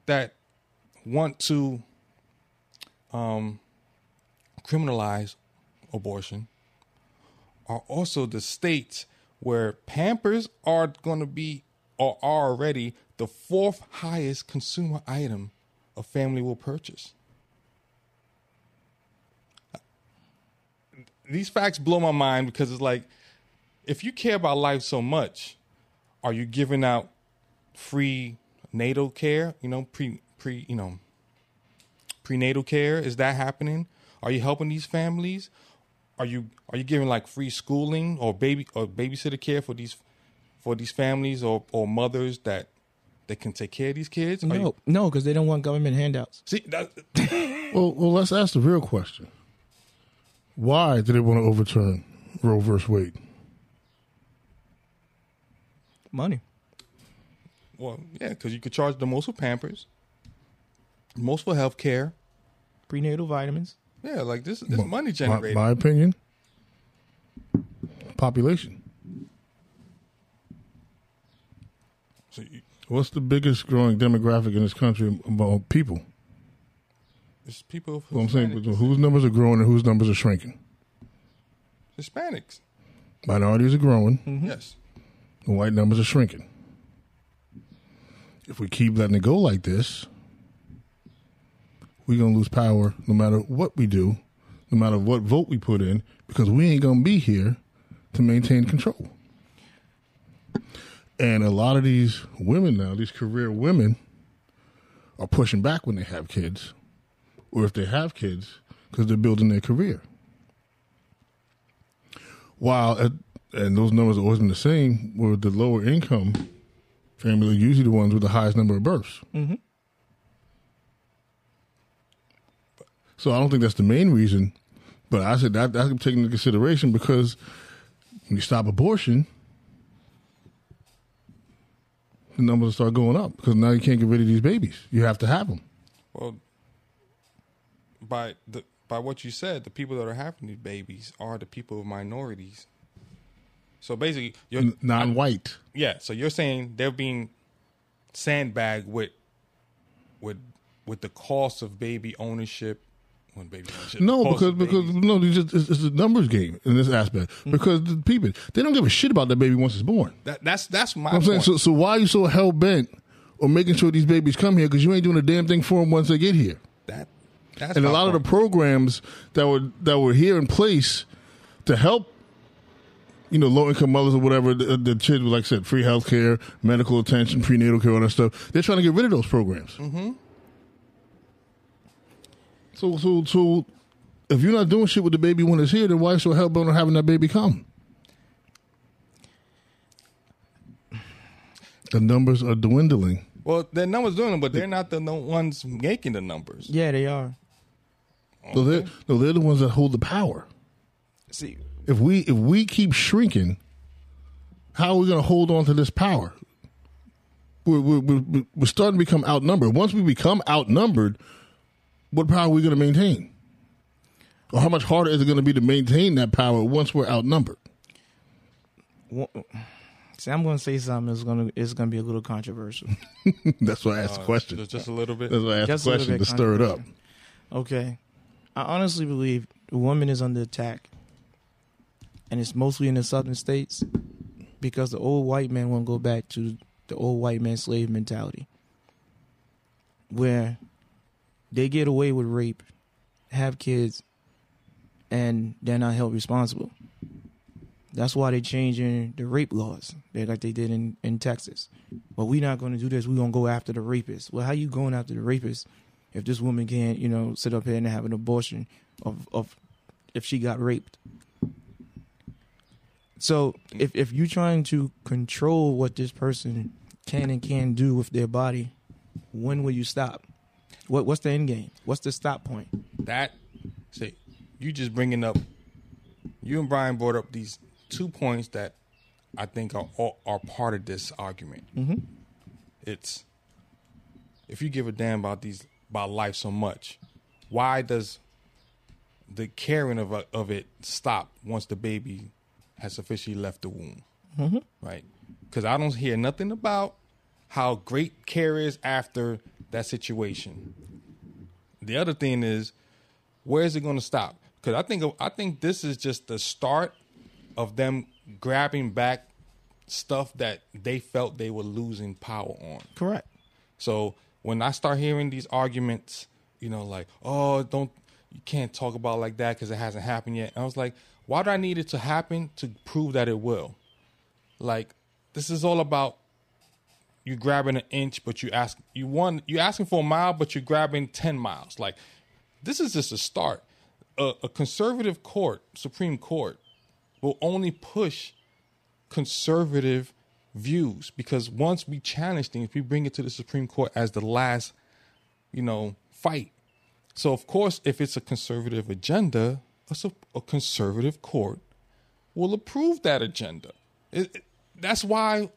that want to um, criminalize abortion are also the states where Pampers are going to be or are already the fourth highest consumer item a family will purchase. These facts blow my mind because it's like, if you care about life so much, are you giving out free natal care? You know, pre pre you know prenatal care is that happening? Are you helping these families? Are you are you giving like free schooling or baby or babysitter care for these for these families or or mothers that that can take care of these kids? Are you- no no because they don't want government handouts see that, Well, well, let's ask the real question. Why did they want to overturn Roe versus Wade? money well, yeah, because you could charge the most for Pampers, most for health care. prenatal vitamins Yeah, like this this money My, generated. my opinion, population. So you- What's the biggest growing demographic in this country among people? It's people. Well, I'm saying whose numbers are growing and whose numbers are shrinking. Hispanics. Minorities are growing, mm-hmm. Yes. the white numbers are shrinking. If we keep letting it go like this, we're gonna lose power no matter what we do, no matter what vote we put in, because we ain't gonna be here to maintain control. And a lot of these women now, these career women, are pushing back when they have kids, or if they have kids, because they're building their career. While at, and those numbers have always been the same, where the lower income families are usually the ones with the highest number of births. Mm-hmm. So I don't think that's the main reason, but I said that that's taken into consideration because when you stop abortion, the numbers will start going up because now you can't get rid of these babies. You have to have them. Well, by the by what you said, the people that are having these babies are the people of minorities. So basically, you're Non-white. yeah. So you're saying they're being sandbagged with with with the cost of baby ownership. When baby ownership. No, because because babies. no, it's, just, it's, it's a numbers game in this aspect. Mm-hmm. Because the people they don't give a shit about that baby once it's born. that, that's that's my I'm saying point. so. So why are you so hell bent on making sure these babies come here? Because you ain't doing a damn thing for them once they get here. that that's And a my lot of the programs that were that were here in place to help, you know, low income mothers or whatever, the, the kids, like I said, free health care, medical attention, prenatal care, all that stuff. They're trying to get rid of those programs. Mm-hmm. So, so, so, if you're not doing shit with the baby when it's here, then why so hell bent on having that baby come? The numbers are dwindling. well, their numbers doing them, but they're not the ones making the numbers. Yeah, they are. So they're, no, they're the ones that hold the power. See, if we if we keep shrinking, how are we going to hold on to this power? We're, we're, we're, we're starting to become outnumbered. Once we become outnumbered, what power are we going to maintain? Or how much harder is it going to be to maintain that power once we're outnumbered? wha- see, I'm going to say something. that's going to it's going to be a little controversial. That's why I asked the uh, question. Just, just a little bit. That's why I asked Just the a question to stir it up. Okay, I honestly believe the woman is under attack, and it's mostly in the southern states because the old white man won't go back to the old white man slave mentality, where they get away with rape, have kids, and they're not held responsible. That's why they're changing the rape laws, they like they did in, in Texas. But we're not going to do this. We're going to go after the rapists. Well, how you going after the rapists if this woman can't, you know, sit up here and have an abortion of, of if she got raped? So if if you're trying to control what this person can and can do with their body, when will you stop? What what's the end game? What's the stop point? that say you just bringing up you and Brian brought up these two points that I think are are, are part of this argument. Mm-hmm. It's if you give a damn about these about life so much, why does the caring of a, of it stop once the baby has officially left the womb? Mm-hmm. Right? Because I don't hear nothing about how great care is after that situation. The other thing is, where is it going to stop? Because I think I think this is just the start of them grabbing back stuff that they felt they were losing power on. Correct. So when I start hearing these arguments, you know, like, oh, don't you can't talk about like that because it hasn't happened yet. I was like, why do I need it to happen to prove that it will? Like, this is all about you grabbing an inch, but you ask you want you asking for a mile, but you're grabbing ten miles. Like, this is just a start. A, a conservative court, Supreme Court, will only push conservative views because once we challenge things, we bring it to the Supreme Court as the last, you know, fight. So of course, if it's a conservative agenda, a, a conservative court will approve that agenda. It- it- that's why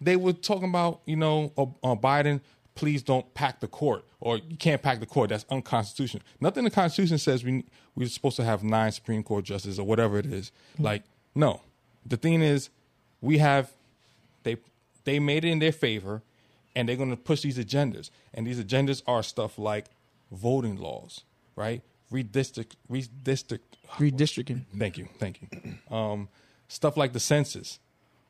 they were talking about, you know, uh, uh, Biden, please don't pack the court, or you can't pack the court. That's unconstitutional. Nothing in the Constitution says we we're supposed to have nine Supreme Court justices or whatever it is. Like, no. The thing is, we have they made it in their favor, and they're going to push these agendas. And these agendas are stuff like voting laws, right? Redistrict, redistrict. Redistricting. Thank you, thank you. Um, stuff like the census.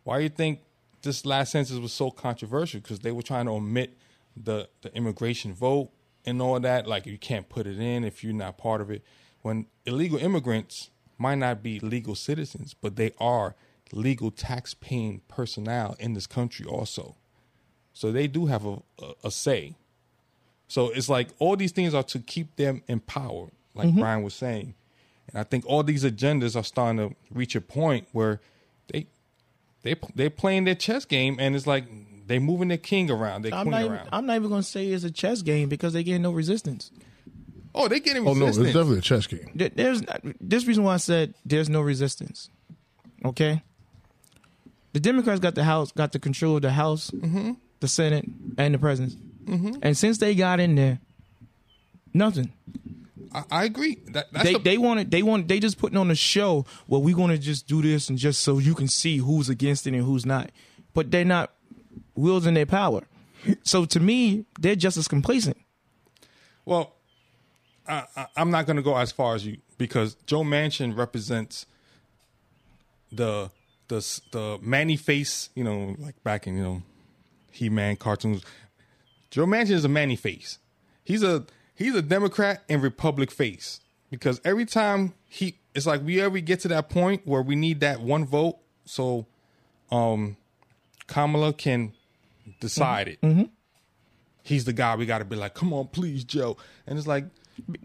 Why do you think this last census was so controversial? Because they were trying to omit the the immigration vote and all that. Like you can't put it in if you're not part of it. When illegal immigrants might not be legal citizens, but they are legal tax paying personnel in this country also. So they do have a, a, a say. So it's like all these things are to keep them in power, like mm-hmm. Brian was saying. And I think all these agendas are starting to reach a point where they they they're playing their chess game, and it's like they're moving their king around, their I'm queen not, even, around. I'm not even going to say it's a chess game because they get no resistance. oh, they getting resistance. Oh no, it's definitely a chess game. There- There's this reason why I said there's no resistance. Okay, the Democrats got the House, got the control of the House, mm-hmm. the Senate, and the President. Mm-hmm. And since they got in there, nothing. I, I agree. That, that's they the, they wanted they want they just putting on a show where we're going to just do this and just so you can see who's against it and who's not. But they're not wielding their power. So to me, they're just as complacent. Well, I, I, I'm not going to go as far as you because Joe Manchin represents the the the Manny face, you know, like back in you know He Man cartoons. Joe Manchin is a Manny face. He's a he's a Democrat and Republic face because every time he, it's like we ever get to that point where we need that one vote, so um Kamala can decide it. Mm-hmm. He's the guy we got to be like, come on, please, Joe. And it's like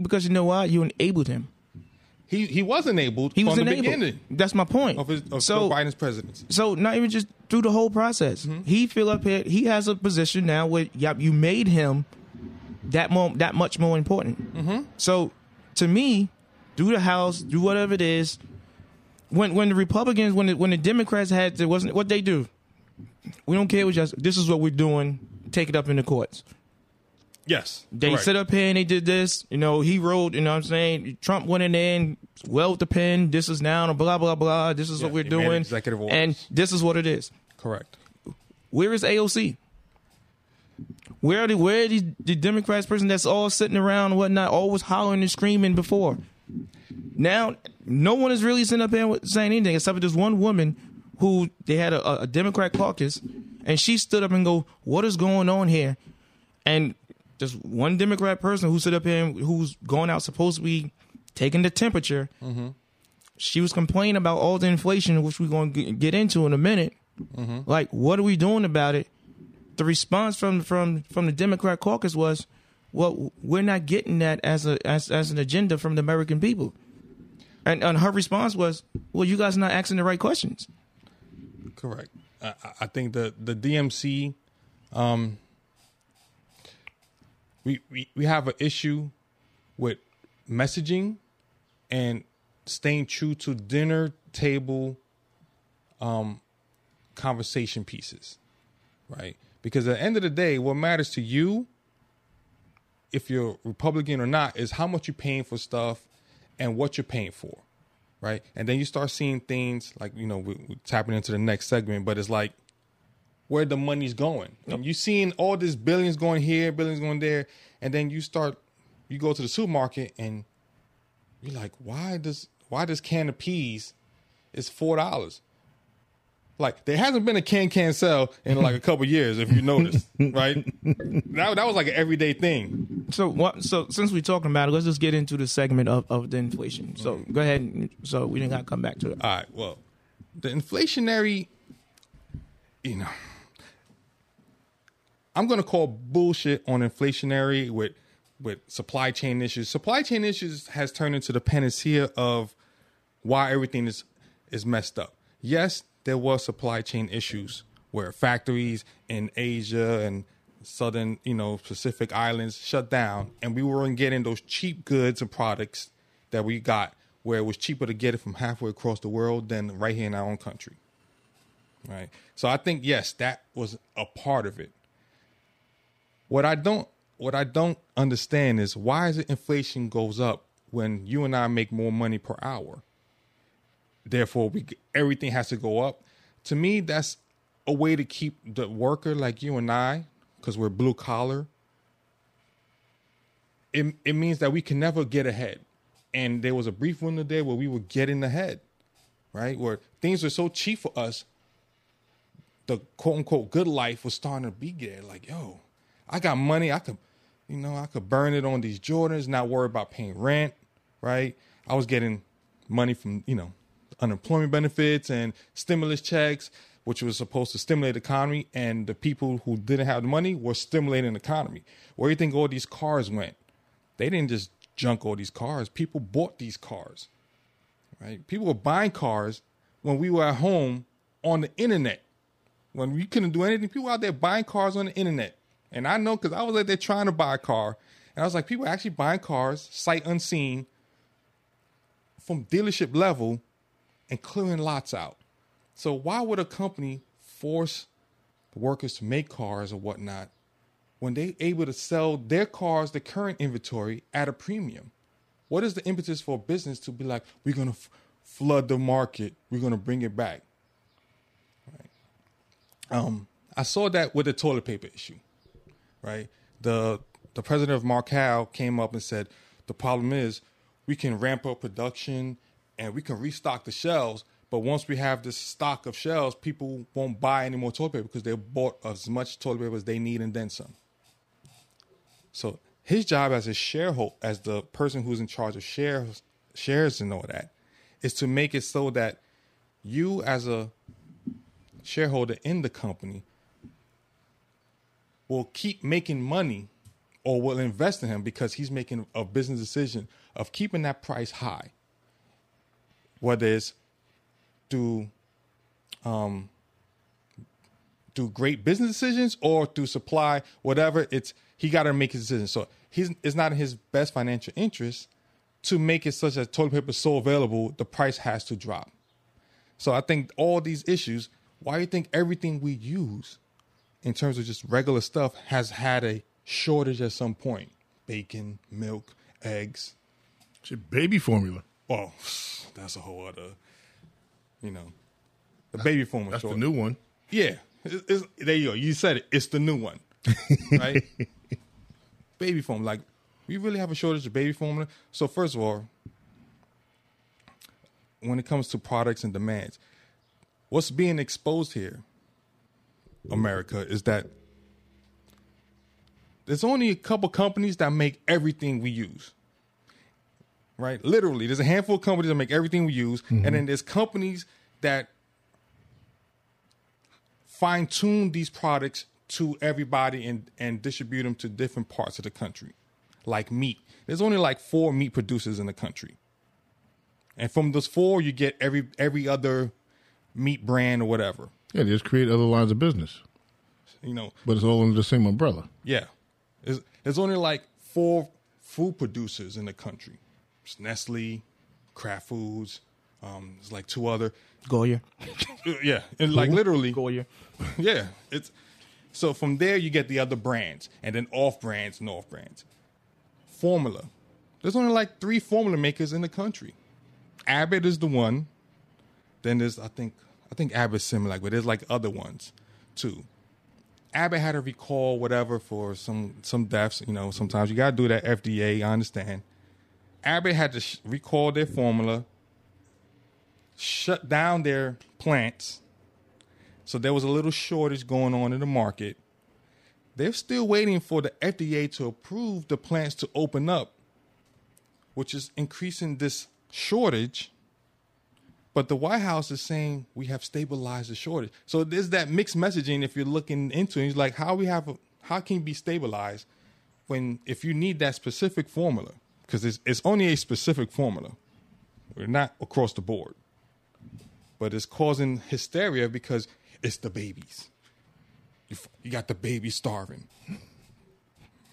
Because you know why? You enabled him. He he was enabled He was from the enabled. beginning That's my point. of his of so Joe Biden's presidency. So not even just through the whole process. Mm-hmm. He feel up here. He has a position now where yep, you made him that more that much more important. Mm-hmm. So to me, do the House, do whatever it is. When when the Republicans, when the, when the Democrats had to, wasn't what they do. We don't care. We just this is what we're doing. Take it up in the courts. Yes, They correct. sit up here and they did this. You know, he wrote, you know what I'm saying? Trump went in there and well with the pen. This is now, blah, blah, blah. This is Yeah, what we're doing. executive orders. And this is what it is. correct. Where is AOC? Where are the where are the, the Democrats person that's all sitting around and whatnot, always hollering and screaming before? Now, no one is really sitting up here saying anything except for this one woman who they had a, a Democrat caucus, and she stood up and go, "What is going on here?" And just one Democrat person who stood up here and who's going out supposed to be taking the temperature. She was complaining about all the inflation, which we're going to get into in a minute. Like, what are we doing about it? The response from from from the Democrat caucus was, "Well, we're not getting that as a as as an agenda from the American people." And and her response was, "Well, you guys are not asking the right questions." Correct. I, I- I think the the DMC, um, we we we have an issue with messaging and staying true to dinner table, um, conversation pieces, right? Because at the end of the day, what matters to you, if you're Republican or not, is how much you're paying for stuff and what you're paying for right? And then you start seeing things like you know we, we're tapping into the next segment, but it's like where the money's going. And you seeing all this billions going here, billions going there, and then you start you go to the supermarket and you're like, why does why this can of peas is four dollars? Like there hasn't been a can can sell in like a couple years, if you notice, right? That that was like an everyday thing. So what? So since we're talking about it, let's just get into the segment of, of the inflation. So mm. go ahead. and- So we didn't got to come back to it. All right. Well, the inflationary, you know, I'm gonna call bullshit on inflationary with with supply chain issues. Supply chain issues has turned into the panacea of why everything is is messed up. Yes, there was supply chain issues where factories in Asia and southern, you know, Pacific islands shut down, and we weren't getting those cheap goods and products that we got, where it was cheaper to get it from halfway across the world than right here in our own country. Right. So I think yes, that was a part of it. What I don't what I don't understand is why is it inflation goes up when you and I make more money per hour? Therefore, we everything has to go up. To me, that's a way to keep the worker like you and I because we're blue collar, it it means that we can never get ahead. And there was a brief window there where we were getting ahead, right? Where things were so cheap for us, the quote unquote good life was starting to be there. Like, yo, I got money. I could, you know, I could burn it on these Jordans, not worry about paying rent, right? I was getting money from, you know, unemployment benefits and stimulus checks, which was supposed to stimulate the economy. And the people who didn't have the money were stimulating the economy. Where do you think all these cars went? They didn't just junk all these cars. People bought these cars, right? People were buying cars when we were at home on the internet. When we couldn't do anything, people out there buying cars on the internet. And I know because I was out there trying to buy a car. And I was like, people actually buying cars, sight unseen, from dealership level and clearing lots out. So why would a company force the workers to make cars or whatnot when they able to sell their cars, the current inventory, at a premium? What is the impetus for a business to be like, we're gonna f- flood the market, we're gonna bring it back? Right. Um, I saw that with the toilet paper issue, right? The the president of Marcal came up and said the problem is we can ramp up production and we can restock the shelves. But once we have this stock of shelves, people won't buy any more toilet paper because they bought as much toilet paper as they need and then some. So his job as a shareholder, as the person who's in charge of shares, shares and all that, is to make it so that you as a shareholder in the company will keep making money or will invest in him because he's making a business decision of keeping that price high. Whether it's through um, great business decisions or through supply, whatever, it's he got to make his decision. So he's it's not in his best financial interest to make it such that toilet paper is so available, the price has to drop. So I think all these issues, why do you think everything we use in terms of just regular stuff has had a shortage at some point? Bacon, milk, eggs. Shit, baby formula. Well, that's a whole other, you know, the baby formula. That's the new one. Yeah, it's, it's, there you go. You said it. It's the new one, right? baby formula. Like, we really have a shortage of baby formula. So first of all, when it comes to products and demands, what's being exposed here, America, is that there's only a couple companies that make everything we use. Right? Literally, there's a handful of companies that make everything we use, and mm-hmm. then there's companies that fine tune these products to everybody and, and distribute them to different parts of the country. Like meat. There's only like four meat producers in the country. And from those four, you get every every other meat brand or whatever. Yeah, they just create other lines of business, You know, but it's all under the same umbrella. yeah. There's, there's only like four food producers in the country. It's Nestle, Kraft Foods, um, there's like two other. Goya. Yeah, and like literally, Goya. yeah. It's so from there you get the other brands, and then off brands and off brands. Formula. There's only like three formula makers in the country. Abbott is the one. Then there's I think I think Abbott's similar, but there's like other ones too. Abbott had to recall, whatever, for some some deaths. You know, sometimes you gotta do that. FDA, I understand. Abbott had to sh- recall their formula, shut down their plants, so there was a little shortage going on in the market. They're still waiting for the FDA to approve the plants to open up, which is increasing this shortage. But the White House is saying we have stabilized the shortage. So there's that mixed messaging if you're looking into it. It's like how we have how can it be stabilized when if you need that specific formula because it's it's only a specific formula. We're not across the board but it's causing hysteria because it's the babies. You, you got the baby starving.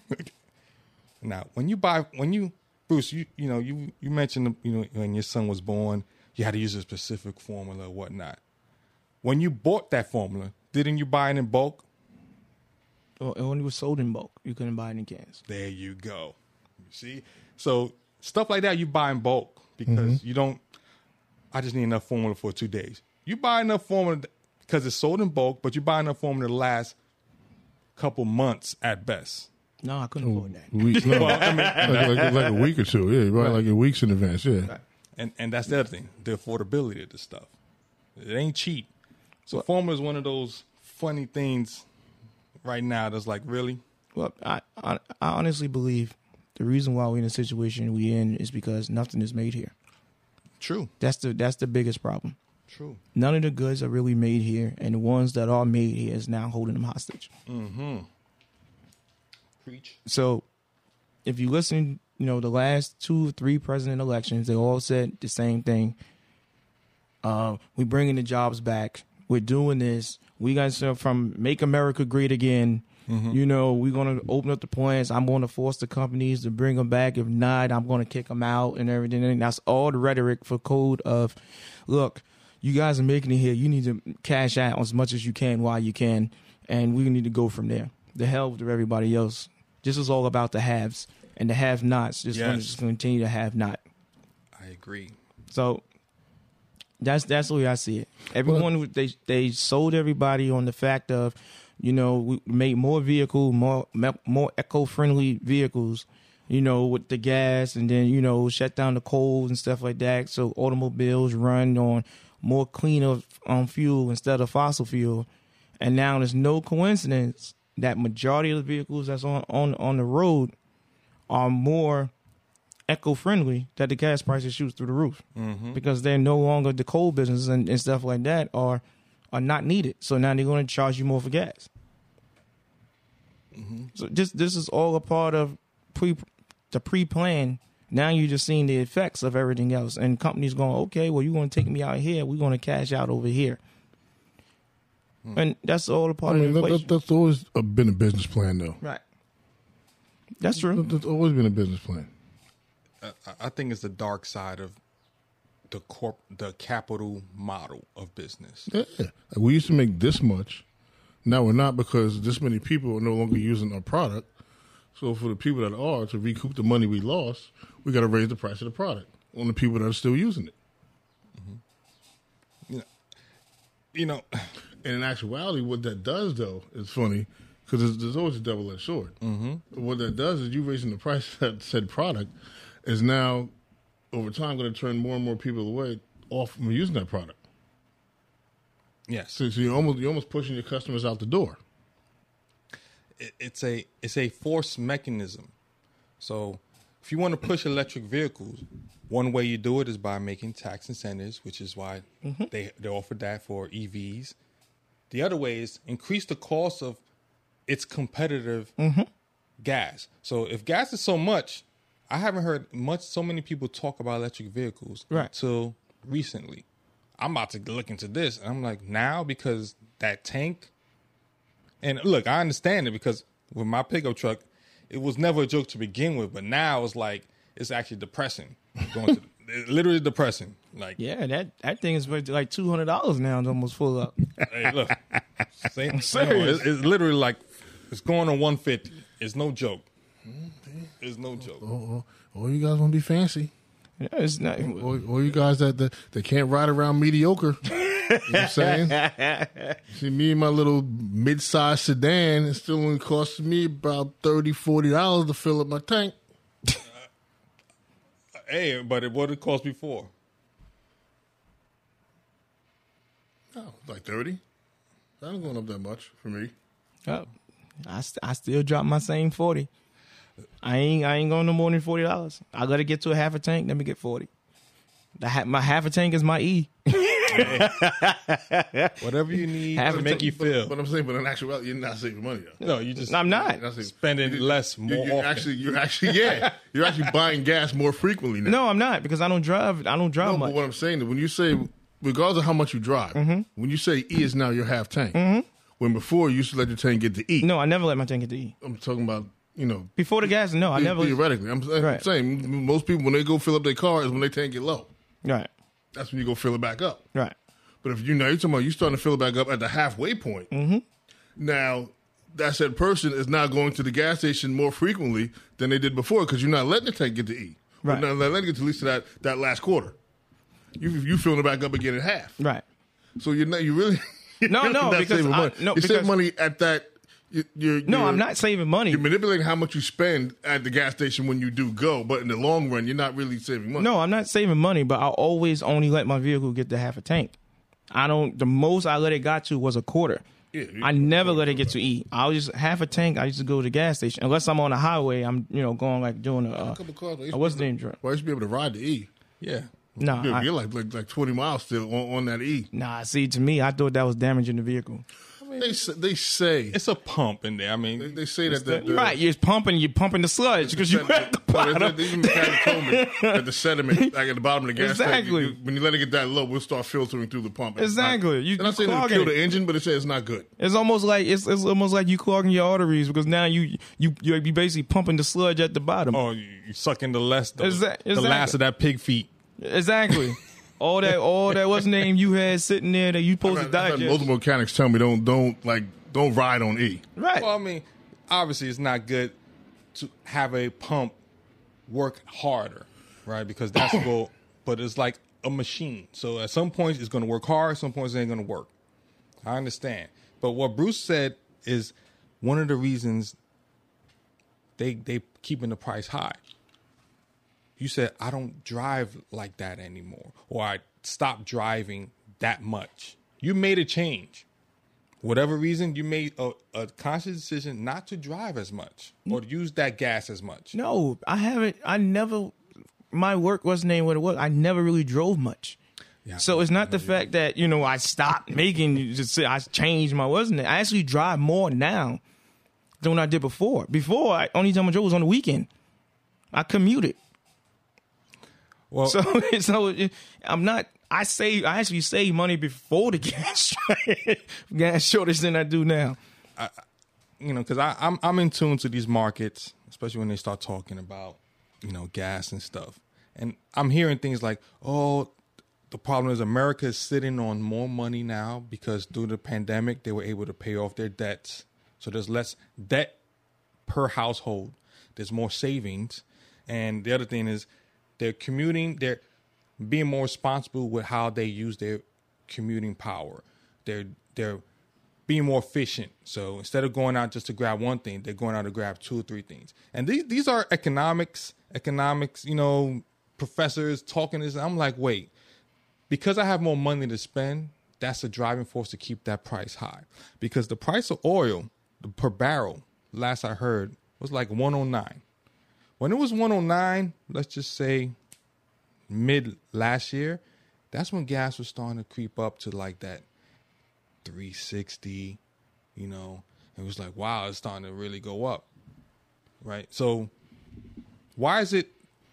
now, when you buy, when you Bruce, you you know you you mentioned you know when your son was born, you had to use a specific formula or whatnot. When you bought that formula, didn't you buy it in bulk? Oh, well, it only was sold in bulk. You couldn't buy it in cans. There you go. You see, so stuff like that you buy in bulk because mm-hmm. you don't. I just need enough formula for two days. You buy enough formula because it's sold in bulk, but you buy enough formula to last couple months at best. No, I couldn't afford that. Week, no, Well, I mean, like, like, like a week or two, yeah, right, like in weeks in advance, yeah. And and that's the other thing, the affordability of the stuff. It ain't cheap. So formula is one of those funny things right now that's like really Well, I, I I honestly believe the reason why we're in the situation we in is because nothing is made here. true. That's the that's the biggest problem. True. None of the goods are really made here, and the ones that are made here is now holding them hostage. Mm-hmm. Preach. So, if you listen, you know the last two three president elections, they all said the same thing. Uh, we bringing the jobs back. We're doing this. We got stuff from Make America Great Again. You know, we're gonna open up the plants. I'm going to force the companies to bring them back. If not, I'm going to kick them out and everything. And that's all the rhetoric for code of, look, you guys are making it here. You need to cash out as much as you can while you can, and we need to go from there. The hell with everybody else. This is all about the haves and the have-nots. Just going to Yes. just continue to have not. I agree. So that's that's the way I see it. Everyone they they sold everybody on the fact of, you know, we made more vehicle, more more eco friendly vehicles, you know, with the gas, and then you know shut down the coal and stuff like that. So automobiles run on more cleaner um, fuel instead of fossil fuel, and now there's no coincidence that majority of the vehicles that's on on on the road are more eco friendly that the gas prices shoots through the roof mm-hmm. because they're no longer the coal business and, and stuff like that are are not needed. So now they're going to charge you more for gas. Mm-hmm. So just this is all a part of pre the pre plan. Now you're just seeing the effects of everything else, and companies going, okay, well you're going to take me out here, we're going to cash out over here, hmm. and that's all a part mean, of that, inflation. that, that's always been a business plan, though. right. That's true. That- always been a business plan. I, I think it's the dark side of the corp the capital model of business. Yeah, we used to make this much. Now we're not because this many people are no longer using our product. So for the people that are to recoup the money we lost, we got to raise the price of the product on the people that are still using it. Mm-hmm. You know, And in actuality, what that does though is funny because there's, there's always a double edged sword. Mm-hmm. What that does is you raising the price of that said product is now over time going to turn more and more people away off from using that product. yes, So, so you're almost you're almost pushing your customers out the door. it, it's a it's a force mechanism. So if you want to push electric vehicles, one way you do it is by making tax incentives, which is why they they offer that for EVs. The other way is increase the cost of its competitive mm-hmm. gas. So if gas is so much, I haven't heard much so many people talk about electric vehicles Right. until recently. I'm about to look into this, and I'm like now because that tank and look, I understand it because with my pickup truck, it was never a joke to begin with, but now it's like it's actually depressing. Going to literally depressing. Like, Yeah, that that thing is worth like two hundred dollars now. It's almost full up. hey, look, same, serious. It's, it's literally like it's going on 150. It's no joke. It's no joke. Oh, oh, oh all you guys want to be fancy. Yeah, it's not. All, all you guys that, that that can't ride around mediocre. you know what I'm saying? See, me and my little mid-sized sedan, it still only costs me about 30 $40 to fill up my tank. Hey, but it what it cost before? Oh, like 30 That ain't going up that much for me. Oh, I, st- I still drop my same forty. I ain't I ain't going no more than forty dollars. I gotta get to a half a tank. Let me get forty. The ha- my half a tank is my E. Whatever you need Have to it make to- you feel. But I'm saying, but in actuality, you're not saving money though. no, you just I'm not. You're not saving- spending less You- more you're often. actually, you're actually, yeah, you're actually buying gas more frequently now. No, I'm not because I don't drive. I don't drive No, much. but what I'm saying is when you say, regardless of how much you drive, Mm-hmm. when you say E is now your half tank, when before you used to let your tank get to E. no, I never let my tank get to E. I'm talking about, you know, Before the gas, no, I never. theoretically. I'm, I'm Right. saying most people, when they go fill up their car, is when their tank get low. Right, That's when you go fill it back up. right. But if you know, you're talking about you starting to fill it back up at the halfway point. Mm-hmm. Now, that said person is now going to the gas station more frequently than they did before because you're not letting the tank get to E. Right. You're not letting it get to at least to that, that last quarter. You you filling it back up again at half. Right. So you're not you really No, no, not because saving I- money. no, you save money at that you- you're, No, I'm not saving money. You're manipulating how much you spend at the gas station when you do go, but in the long run, you're not really saving money. No, I'm not saving money, but I always only let my vehicle get to half a tank. I don't. The most I let it got to was a quarter. Yeah, I never let it get to E. I was just half a tank. I used to go to the gas station unless I'm on the highway. I'm you know going like doing a, uh, A couple cars. I used a to what's the name drink. Well, I used to be able to ride the E. Yeah. No, You're, you're like, like like 20 miles still on, on that E. nah. See, to me, I thought that was damaging the vehicle. They say, they say It's a pump in there. I mean, they, they say that the, the, right, you're pumping, you're pumping the sludge because you that- at the no, they- bottom. they even mechanic told me that the sediment, like at the bottom of the gas tank, Exactly. you- when you let it get that low, we'll start filtering through the pump. Exactly. Not, You- they're not saying it'll kill the engine, but it says it's not good. It's almost like it's, it's almost like you clogging your arteries because now you you you be basically pumping the sludge at the bottom. oh, you you sucking the less, the, Exac- the last of that pig feet. Exactly. all that all that what's name you had sitting there that you supposed to I've had multiple mechanics tell me don't don't like don't ride on E. Right. Well, I mean, obviously, it's not good to have a pump work harder, right? Because that's what. But it's like a machine. So at some points it's going to work hard. Some points it ain't going to work. I understand. But what Bruce said is one of the reasons they they keeping the price high. You said I don't drive like that anymore, or I stopped driving that much. You made a change whatever reason you made a, a conscious decision not to drive as much or to use that gas as much. no, I haven't. I never. My work wasn't name what it was. I never really drove much. Yeah. So it's not the fact that you know I stopped making. Just say I changed my wasn't it? I actually drive more now than I did before. Before, I, only time I drove was on the weekend. I commuted. Well, So, so I'm not. I save. I actually save money before the gas gas shortage than I do now. you know, because I'm I'm in tune to these markets, especially when they start talking about you know gas and stuff, and I'm hearing things like, oh. The problem is America is sitting on more money now because through the pandemic they were able to pay off their debts. So there's less debt per household. There's more savings. And the other thing is they're commuting, they're being more responsible with how they use their commuting power. They're they're being more efficient. So instead of going out just to grab one thing, they're going out to grab two or three things. And these these are economics, economics, you know, professors talking this. I'm like, wait, because I have more money to spend, that's a driving force to keep that price high. Because the price of oil per barrel, last I heard, was like 109. When it was 109, let's just say mid last year, that's when gas was starting to creep up to like that 360, you know. It was like, wow, it's starting to really go up. Right? So why is it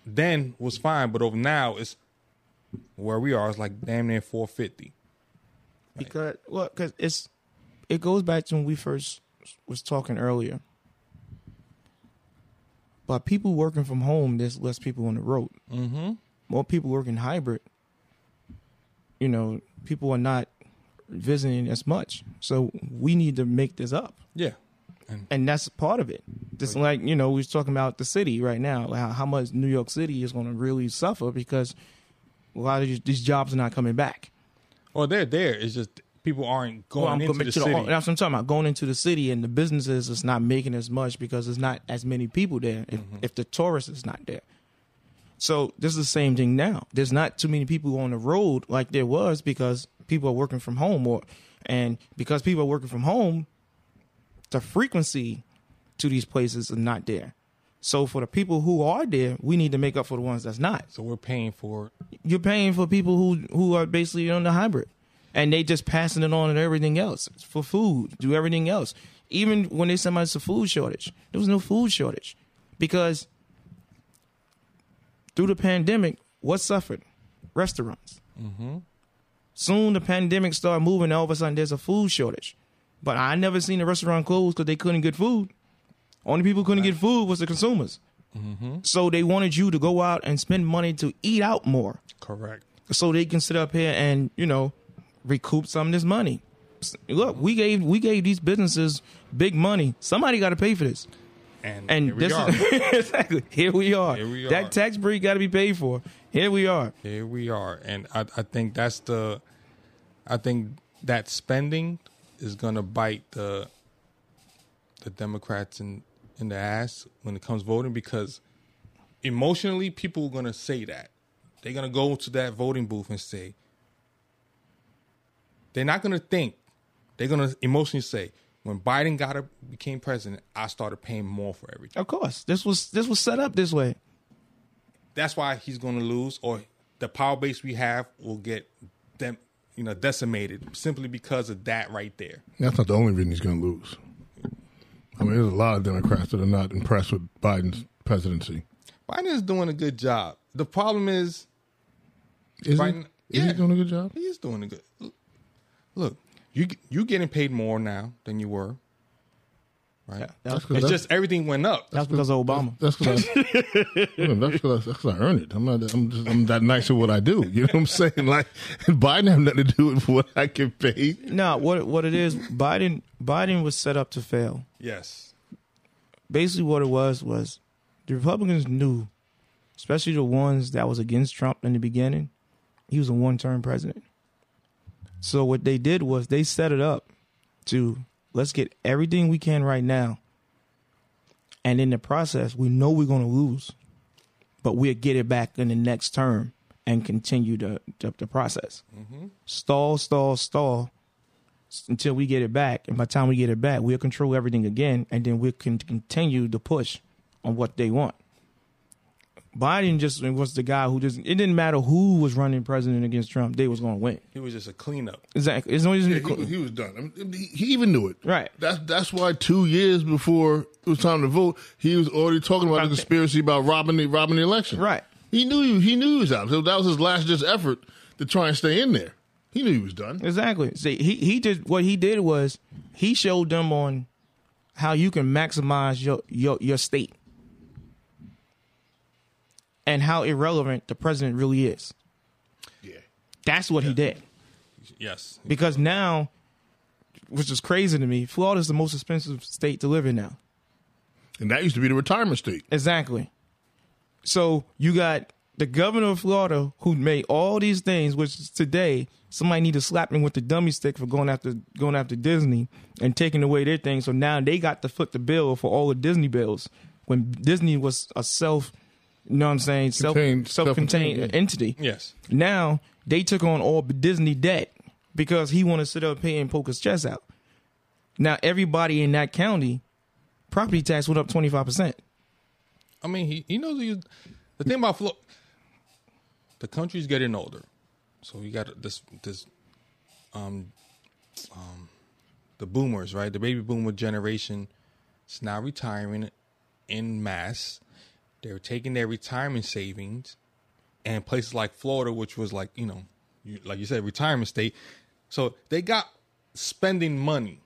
then was fine, but over now it's where we are, it's like damn near 450. Because well, because it's it goes back to when we first was talking earlier. But people working from home, there's less people on the road. Mm-hmm. More people working hybrid. You know, people are not visiting as much, so we need to make this up, Yeah. and that's part of it. Just like you know, we was talking about the city right now, how, how much New York City is going to really suffer because a lot of these, these jobs are not coming back. Well, they're there. It's just people aren't going Well, into the city. the, that's what I'm talking about. Going into the city and the businesses is not making as much because there's not as many people there. If, Mm-hmm. if the tourist is not there, so this is the same thing now. There's not too many people on the road like there was because people are working from home, or and because people are working from home, the frequency to these places is not there. So for the people who are there, we need to make up for the ones that's not so we're paying for you're paying for people who who are basically on the hybrid, and they just passing it on and everything else for food, do everything else. Even when they said it's a food shortage, there was no food shortage because through the pandemic, what suffered? Restaurants. Mm-hmm. Soon the pandemic started moving. All of a sudden, there's a food shortage. But I never seen a restaurant close because they couldn't get food. Only people couldn't get food was the consumers. Mm-hmm. So they wanted you to go out and spend money to eat out more correct. so they can sit up here and you know recoup some of this money. Look, we gave we gave these businesses big money. Somebody got to pay for this, And, and here we this are. is exactly here we are. Here we are. That tax break got to be paid for. Here we are. Here we are, and I, I think that's the, I think that spending is gonna bite the, the Democrats in in the ass when it comes voting because emotionally people are gonna say that. They're gonna go to that voting booth and say they're not gonna think. They're gonna emotionally say, when Biden got a, became president, I started paying more for everything. Of course, this was this was set up this way. That's why he's gonna lose, or the power base we have will get them, you know, decimated simply because of that right there. That's not the only reason he's going to lose. I mean, there's a lot of Democrats that are not impressed with Biden's presidency. Biden is doing a good job. The problem is Is, Biden, he? Is yeah, he doing a good job? He is doing a good. Look, you you getting paid more now than you were, right? That's. It's That's- just everything went up. that's because of Obama. That's because I, Yeah, that's 'cause I, that's 'cause I earned it. I'm not. I'm just. I'm that nice at what I do. You know what I'm saying? Like Biden have nothing to do with what I get paid. No, what what it is, Biden Biden was set up to fail. Yes. Basically, what it was was the Republicans knew, especially the ones that was against Trump in the beginning, he was a one term president. So what they did was they set it up to let's get everything we can right now, and in the process, we know we're going to lose, but we'll get it back in the next term and continue the the, the process. Mm-hmm. Stall, stall, stall until we get it back. And by the time we get it back, we'll control everything again, and then we can continue to push on what they want. Biden just was the guy who just it didn't matter who was running president against Trump, they was going to win. He was just a cleanup. Exactly. It's always Yeah, he, was- he was done. I mean, he, he even knew it. Right. That's that's why two years before it was time to vote, he was already talking about the conspiracy about robbing the robbing the election. Right. He knew he, he knew he was out. So that was his last just effort to try and stay in there. He knew he was done. Exactly. See, he he just what he did was he showed them on how you can maximize your your your state and how irrelevant the president really is. Yeah. That's what he did. Yes. Because now, which is crazy to me, Florida is the most expensive state to live in now. And that used to be the retirement state. Exactly. So you got the governor of Florida who made all these things, which today somebody need to slap him with the dummy stick for going after going after Disney and taking away their thing. So now they got to foot the bill for all the Disney bills when Disney was a self, you know what I'm saying, self Contained- self-contained self-contained, entity. Yes. Now they took on all Disney debt because he want to sit up here and poke his chest out. Now everybody in that county, property tax went up twenty five percent. I mean, he, he knows he. The thing about Flo, the country's getting older, so you got this this, um, um, the boomers, right? The baby boomer generation is now retiring in mass. They're taking their retirement savings, and places like Florida, which was like you know, you, like you said, retirement state. So they got spending money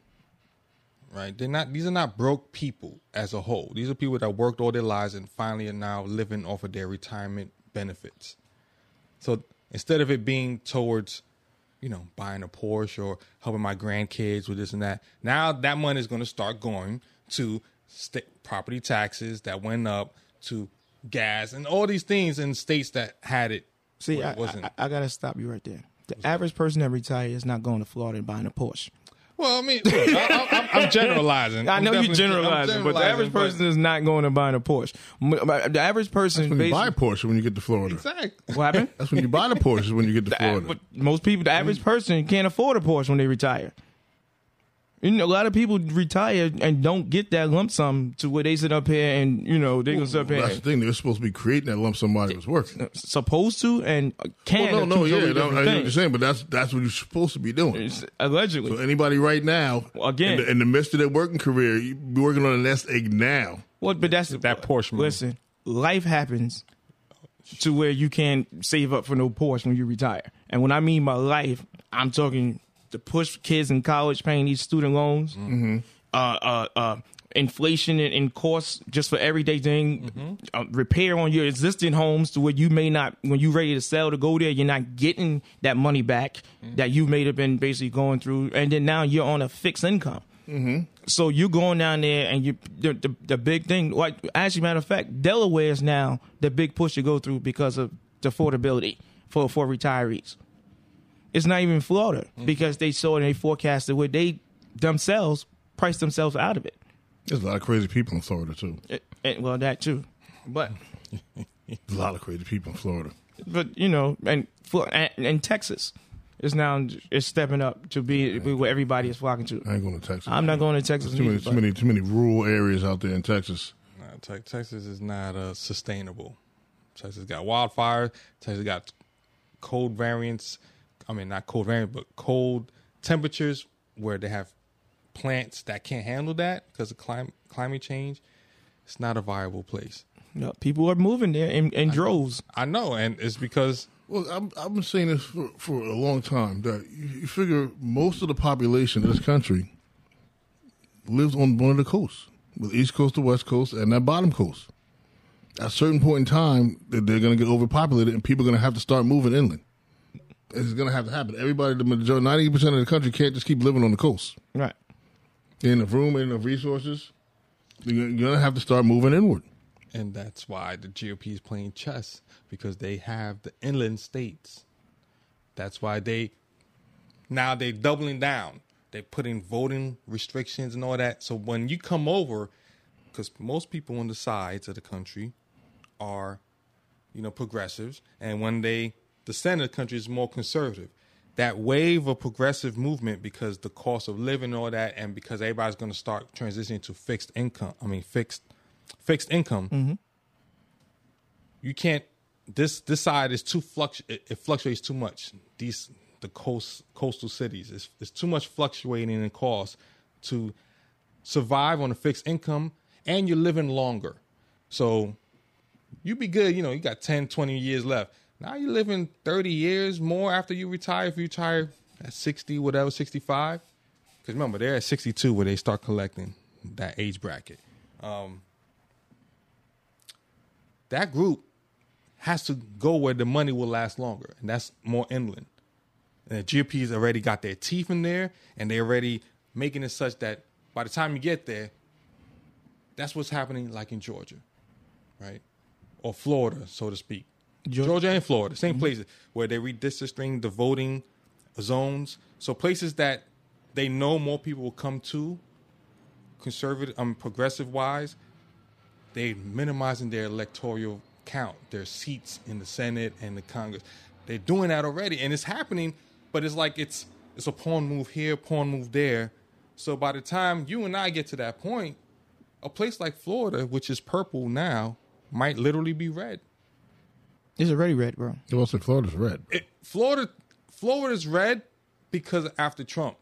right? They're not; these are not broke people as a whole. These are people that worked all their lives and finally are now living off of their retirement benefits. So instead of it being towards, you know, buying a Porsche or helping my grandkids with this and that, now that money is going to start going to property taxes that went up, to gas, and all these things in states that had it. See, where I, it wasn't. I, I gotta stop you right there. The average person that retired is not going to Florida and buying a Porsche. well, I mean, look, I, I, I'm generalizing. I know you're definitely- I'm generalizing, but the average but- person is not going to buying a Porsche. Uh, but The average person, When you buy a Porsche when you get to Florida. Exactly. what happened? That's when you buy the Porsche is when you get to The- Florida. but most people, the average mm-hmm. person, can't afford a Porsche when they retire. You know, a lot of people retire and don't get that lump sum to where they sit up here and you know they gonna sit up here That's the thing. They're supposed to be creating that lump sum while they was working. Uh, supposed to and can. Well, no, no, two yeah, totally no, I different know what you're saying, but that's that's what you're supposed to be doing. It's- allegedly. So anybody right now, Again. in the, in the midst of their working career, you be working on a nest egg now. Well, but that's That Porsche move. Listen, life happens to where you can't save up for no Porsche when you retire. And when I mean by life, I'm talking to push kids in college paying these student loans, uh, uh, uh, inflation and, and costs just for everyday thing, uh, repair on your existing homes to where you may not, when you're ready to sell to go there, you're not getting that money back that you may have been basically going through, and then now you're on a fixed income. So you're going down there, and you the, the the big thing. Like actually, matter of fact, Delaware is now the big push to go through because of the affordability for for retirees. It's not even Florida because they saw and they forecasted where they themselves priced themselves out of it. There's a lot of crazy people in Florida too. It, it- well, that too, but a lot of crazy people in Florida. but you know, and for and, and Texas is now is stepping up to be where everybody is flocking to. I ain't going to Texas. I'm not going to Texas. Too many, neither, too many, too many rural areas out there in Texas. Nah, Te- Texas is not uh, sustainable. Texas got wildfires. Texas got cold variants. I mean, not cold variant, but cold temperatures where they have plants that can't handle that because of clim- climate change. It's not a viable place. Yeah, people are moving there in, in droves. I know, and it's because Well, I'm, I've been saying this for, for a long time that you, you figure most of the population of this country lives on one of the coasts, the East Coast, the West Coast, and that bottom coast. At a certain point in time, they're going to get overpopulated, and people are going to have to start moving inland. It's going to have to happen. Everybody, the majority, ninety percent of the country can't just keep living on the coast. Right. Ain't enough room, ain't enough resources. You're going to have to start moving inward. And that's why the GOP is playing chess because they have the inland states. That's why they now they're doubling down. They're putting voting restrictions and all that. So when you come over, because most people on the sides of the country are, you know, progressives, and when they the center of the country is more conservative. That wave of progressive movement because the cost of living and all that, and because everybody's going to start transitioning to fixed income. I mean, fixed fixed income. Mm-hmm. You can't. This this side is too fluctu- it, it fluctuates too much. These the coast coastal cities it's, it's too much fluctuating in cost to survive on a fixed income, and you're living longer. So you'd be good. You know, you got 10, 20 years left. Now you're living 30 years more after you retire. If you retire at 60, whatever, 65. Because remember, they're at 62 where they start collecting that age bracket. Um, that group has to go where the money will last longer, and that's more inland. And the GOP's already got their teeth in there, and they're already making it such that by the time you get there, that's what's happening like in Georgia, right? Or Florida, so to speak. Geor- Georgia and Florida, same places where they redistricting the voting zones. So places that they know more people will come to, conservative, um, progressive wise, they're minimizing their electoral count, their seats in the Senate and the Congress. They're doing that already, and it's happening. But it's like it's it's a pawn move here, pawn move there. So by the time you and I get to that point, a place like Florida, which is purple now, might literally be red. It's already red, bro. They also say Florida's red. It, Florida, Florida's red because after Trump.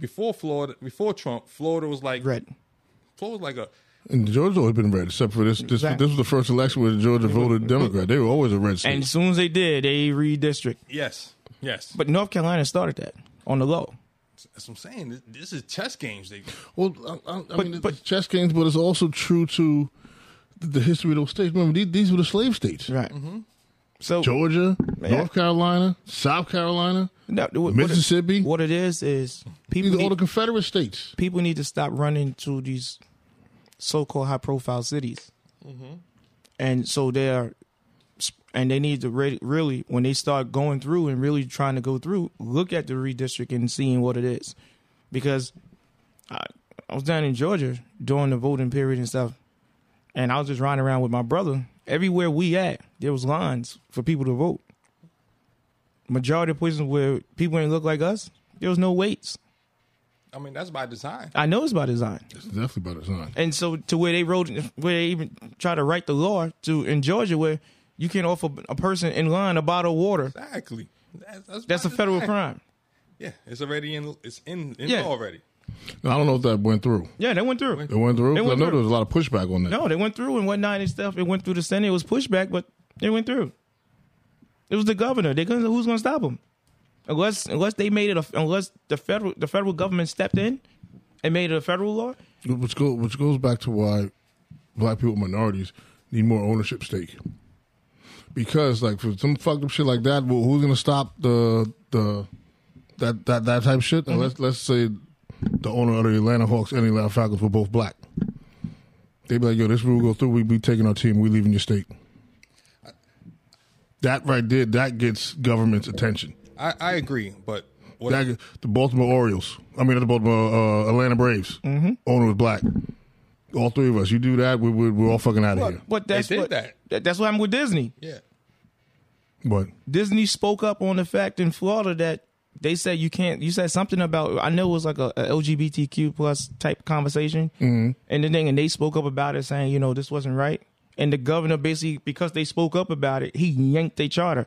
Before Florida, before Trump, Florida was like Red. Florida was like a And Georgia's always been red, except for this. This, Exactly. this was the first election where Georgia voted Democrat. They were always a red state. And as soon as they did, they redistrict. yes, yes. But North Carolina started that on the low. That's what I'm saying. This, this is chess games. They, well, I, I, I But- mean, it's but- chess games, but it's also true to the history of those states. Remember, these, these were the slave states. Right. Mm-hmm. So Georgia, Yeah. North Carolina, South Carolina, no, what- Mississippi. What it is is people these are all the Confederate states. people need to stop running to these so-called high-profile cities, mm-hmm. and so they're and they need to re- really when they start going through and really trying to go through, look at the redistricting and seeing what it is, because I, I was down in Georgia during the voting period and stuff, and I was just riding around with my brother. Everywhere we at, there was lines for people to vote. Majority of places where people didn't look like us, there was no waits. I mean, that's by design. I know it's by design. It's definitely by design. And so to where they wrote, where they even try to write the law to in Georgia, where you can offer a person in line a bottle of water. Exactly. That's, that's, That's a by federal crime. Yeah, it's already in. It's in, in Yeah. law already. Now, I don't know if that went through. Yeah, they went through. It went through. They went I know through. there was a lot of pushback on that. No, they went through and whatnot and stuff. It went through the Senate. It was pushback, but it went through. It was the governor. They couldn't. Who's going to stop them? Unless unless they made it. A, unless the federal the federal government stepped in and made it a federal law. Which, go, which goes back to why black people, minorities, need more ownership stake. Because, like, for some fucked up shit like that, well, who's gonna stop the the that that that type of shit? Now, let's let's say the owner of the Atlanta Hawks and the Atlanta Falcons were both black. They'd be like, "Yo, this rule go through. We be taking our team. We leaving your state." That right there, that gets government's attention. I, I agree, but what That, the Baltimore Orioles. I mean, the Baltimore uh, Atlanta Braves. Owner was black. All three of us. You do that, we, we, we're all fucking out of But, here. but that's did what that. that- that's what happened with Disney. Yeah. But Disney spoke up on the fact in Florida that they said you can't. You said something about I know it was like a, a LGBTQ plus type conversation, mm-hmm. and the thing, and they spoke up about it, saying you know this wasn't right, and the governor basically because they spoke up about it, he yanked their charter.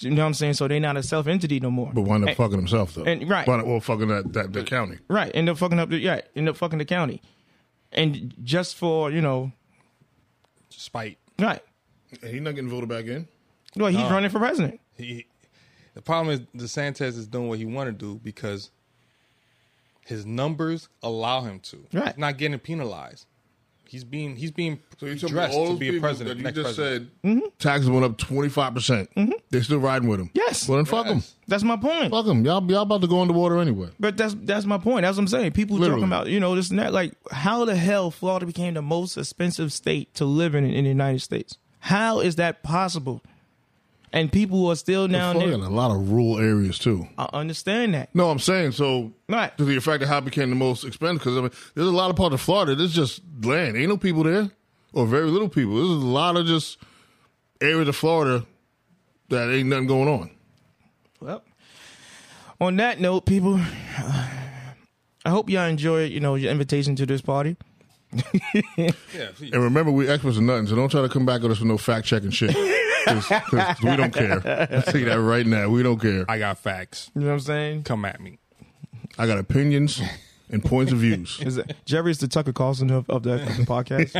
You know what I'm saying? So they're not a self entity no more. but wind up And- fucking himself though. and- right. Wind up, well, fucking that, that the county. Right, end up fucking up the yeah, end up fucking the county, and just for you know, Spite. right. And he's not getting voted back in. Well, he's No. running for president. He the problem is DeSantis is doing what he want to do because his numbers allow him to. Right. He's not getting penalized. He's being he's being So you told me dressed to be a president. that you next just president. said mm-hmm. taxes went up twenty five percent. Mm-hmm. They're still riding with him. Yes. Well, then fuck them. Yes. That's my point. Fuck them. Y'all, y'all about to go underwater anyway. But that's that's my point. That's what I'm saying. People Literally. talking about you know this and that. Like, how the hell Florida became the most expensive state to live in in the United States? How is that possible? And people are still down there. got a lot of rural areas too. I understand that. No, I'm saying so. Right. To the effect of how it became the most expensive, because I mean, there's a lot of parts of Florida. There's just land. Ain't no people there, or very little people. There's a lot of just areas of Florida that ain't nothing going on. Well, on that note, people, I hope y'all enjoy you know your invitation to this party. Yeah, And remember, we experts in nothing, so don't try to come back at us with no fact checking shit. Because we don't care. I'll tell you that right now. We don't care. I got facts. You know what I'm saying? Come at me. I got opinions and points of views. Is it, Jerry's the Tucker Carlson of, of, the, of the podcast.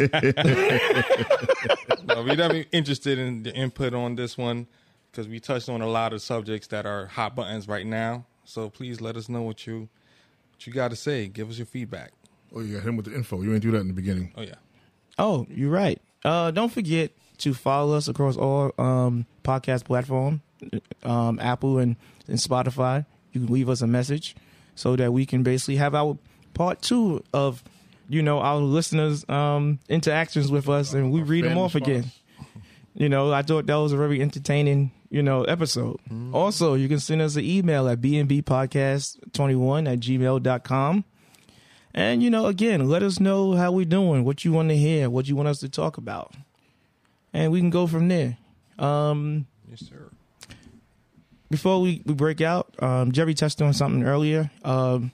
No, we're definitely interested in the input on this one because we touched on a lot of subjects that are hot buttons right now. So please let us know what you what you got to say. Give us your feedback. Oh, you got him with the info. You ain't do that in the beginning. Oh yeah. Oh, you're right. Uh, don't forget to follow us across all um, podcast platform, um, Apple and, and Spotify. You can leave us a message so that we can basically have our part two of, you know, our listeners' um, interactions with us, and we read them off again. You know, I thought that was a very entertaining, you know, episode. Also, you can send us an email at bnbpodcast21 at gmail.com. And, you know, again, let us know how we're doing, what you want to hear, what you want us to talk about. And we can go from there. Um, Yes, sir. before we, we break out, um, Jerry touched on something earlier. Um,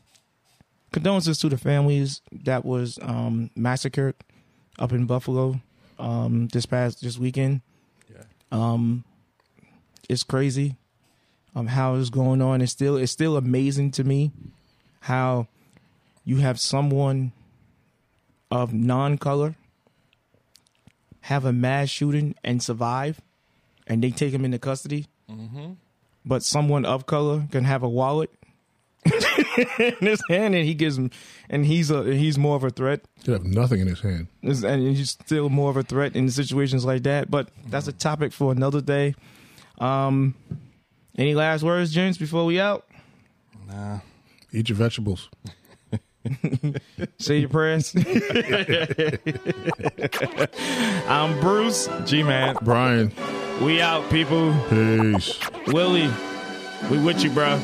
condolences to the families that was um, massacred up in Buffalo um, this past this weekend. Yeah. Um, it's crazy um, how it's going on. It's still it's still amazing to me how you have someone of non-color have a mass shooting and survive, and they take him into custody. But someone of color can have a wallet in his hand, and he gives him, and he's a he's more of a threat. He have nothing in his hand. And he's still more of a threat in situations like that. But that's a topic for another day. Um, any last words, James, before we out? Nah. Eat your vegetables. Say your prayers. I'm Bruce. G man. Brian, We out, people. peace. Willie, we with you, bro.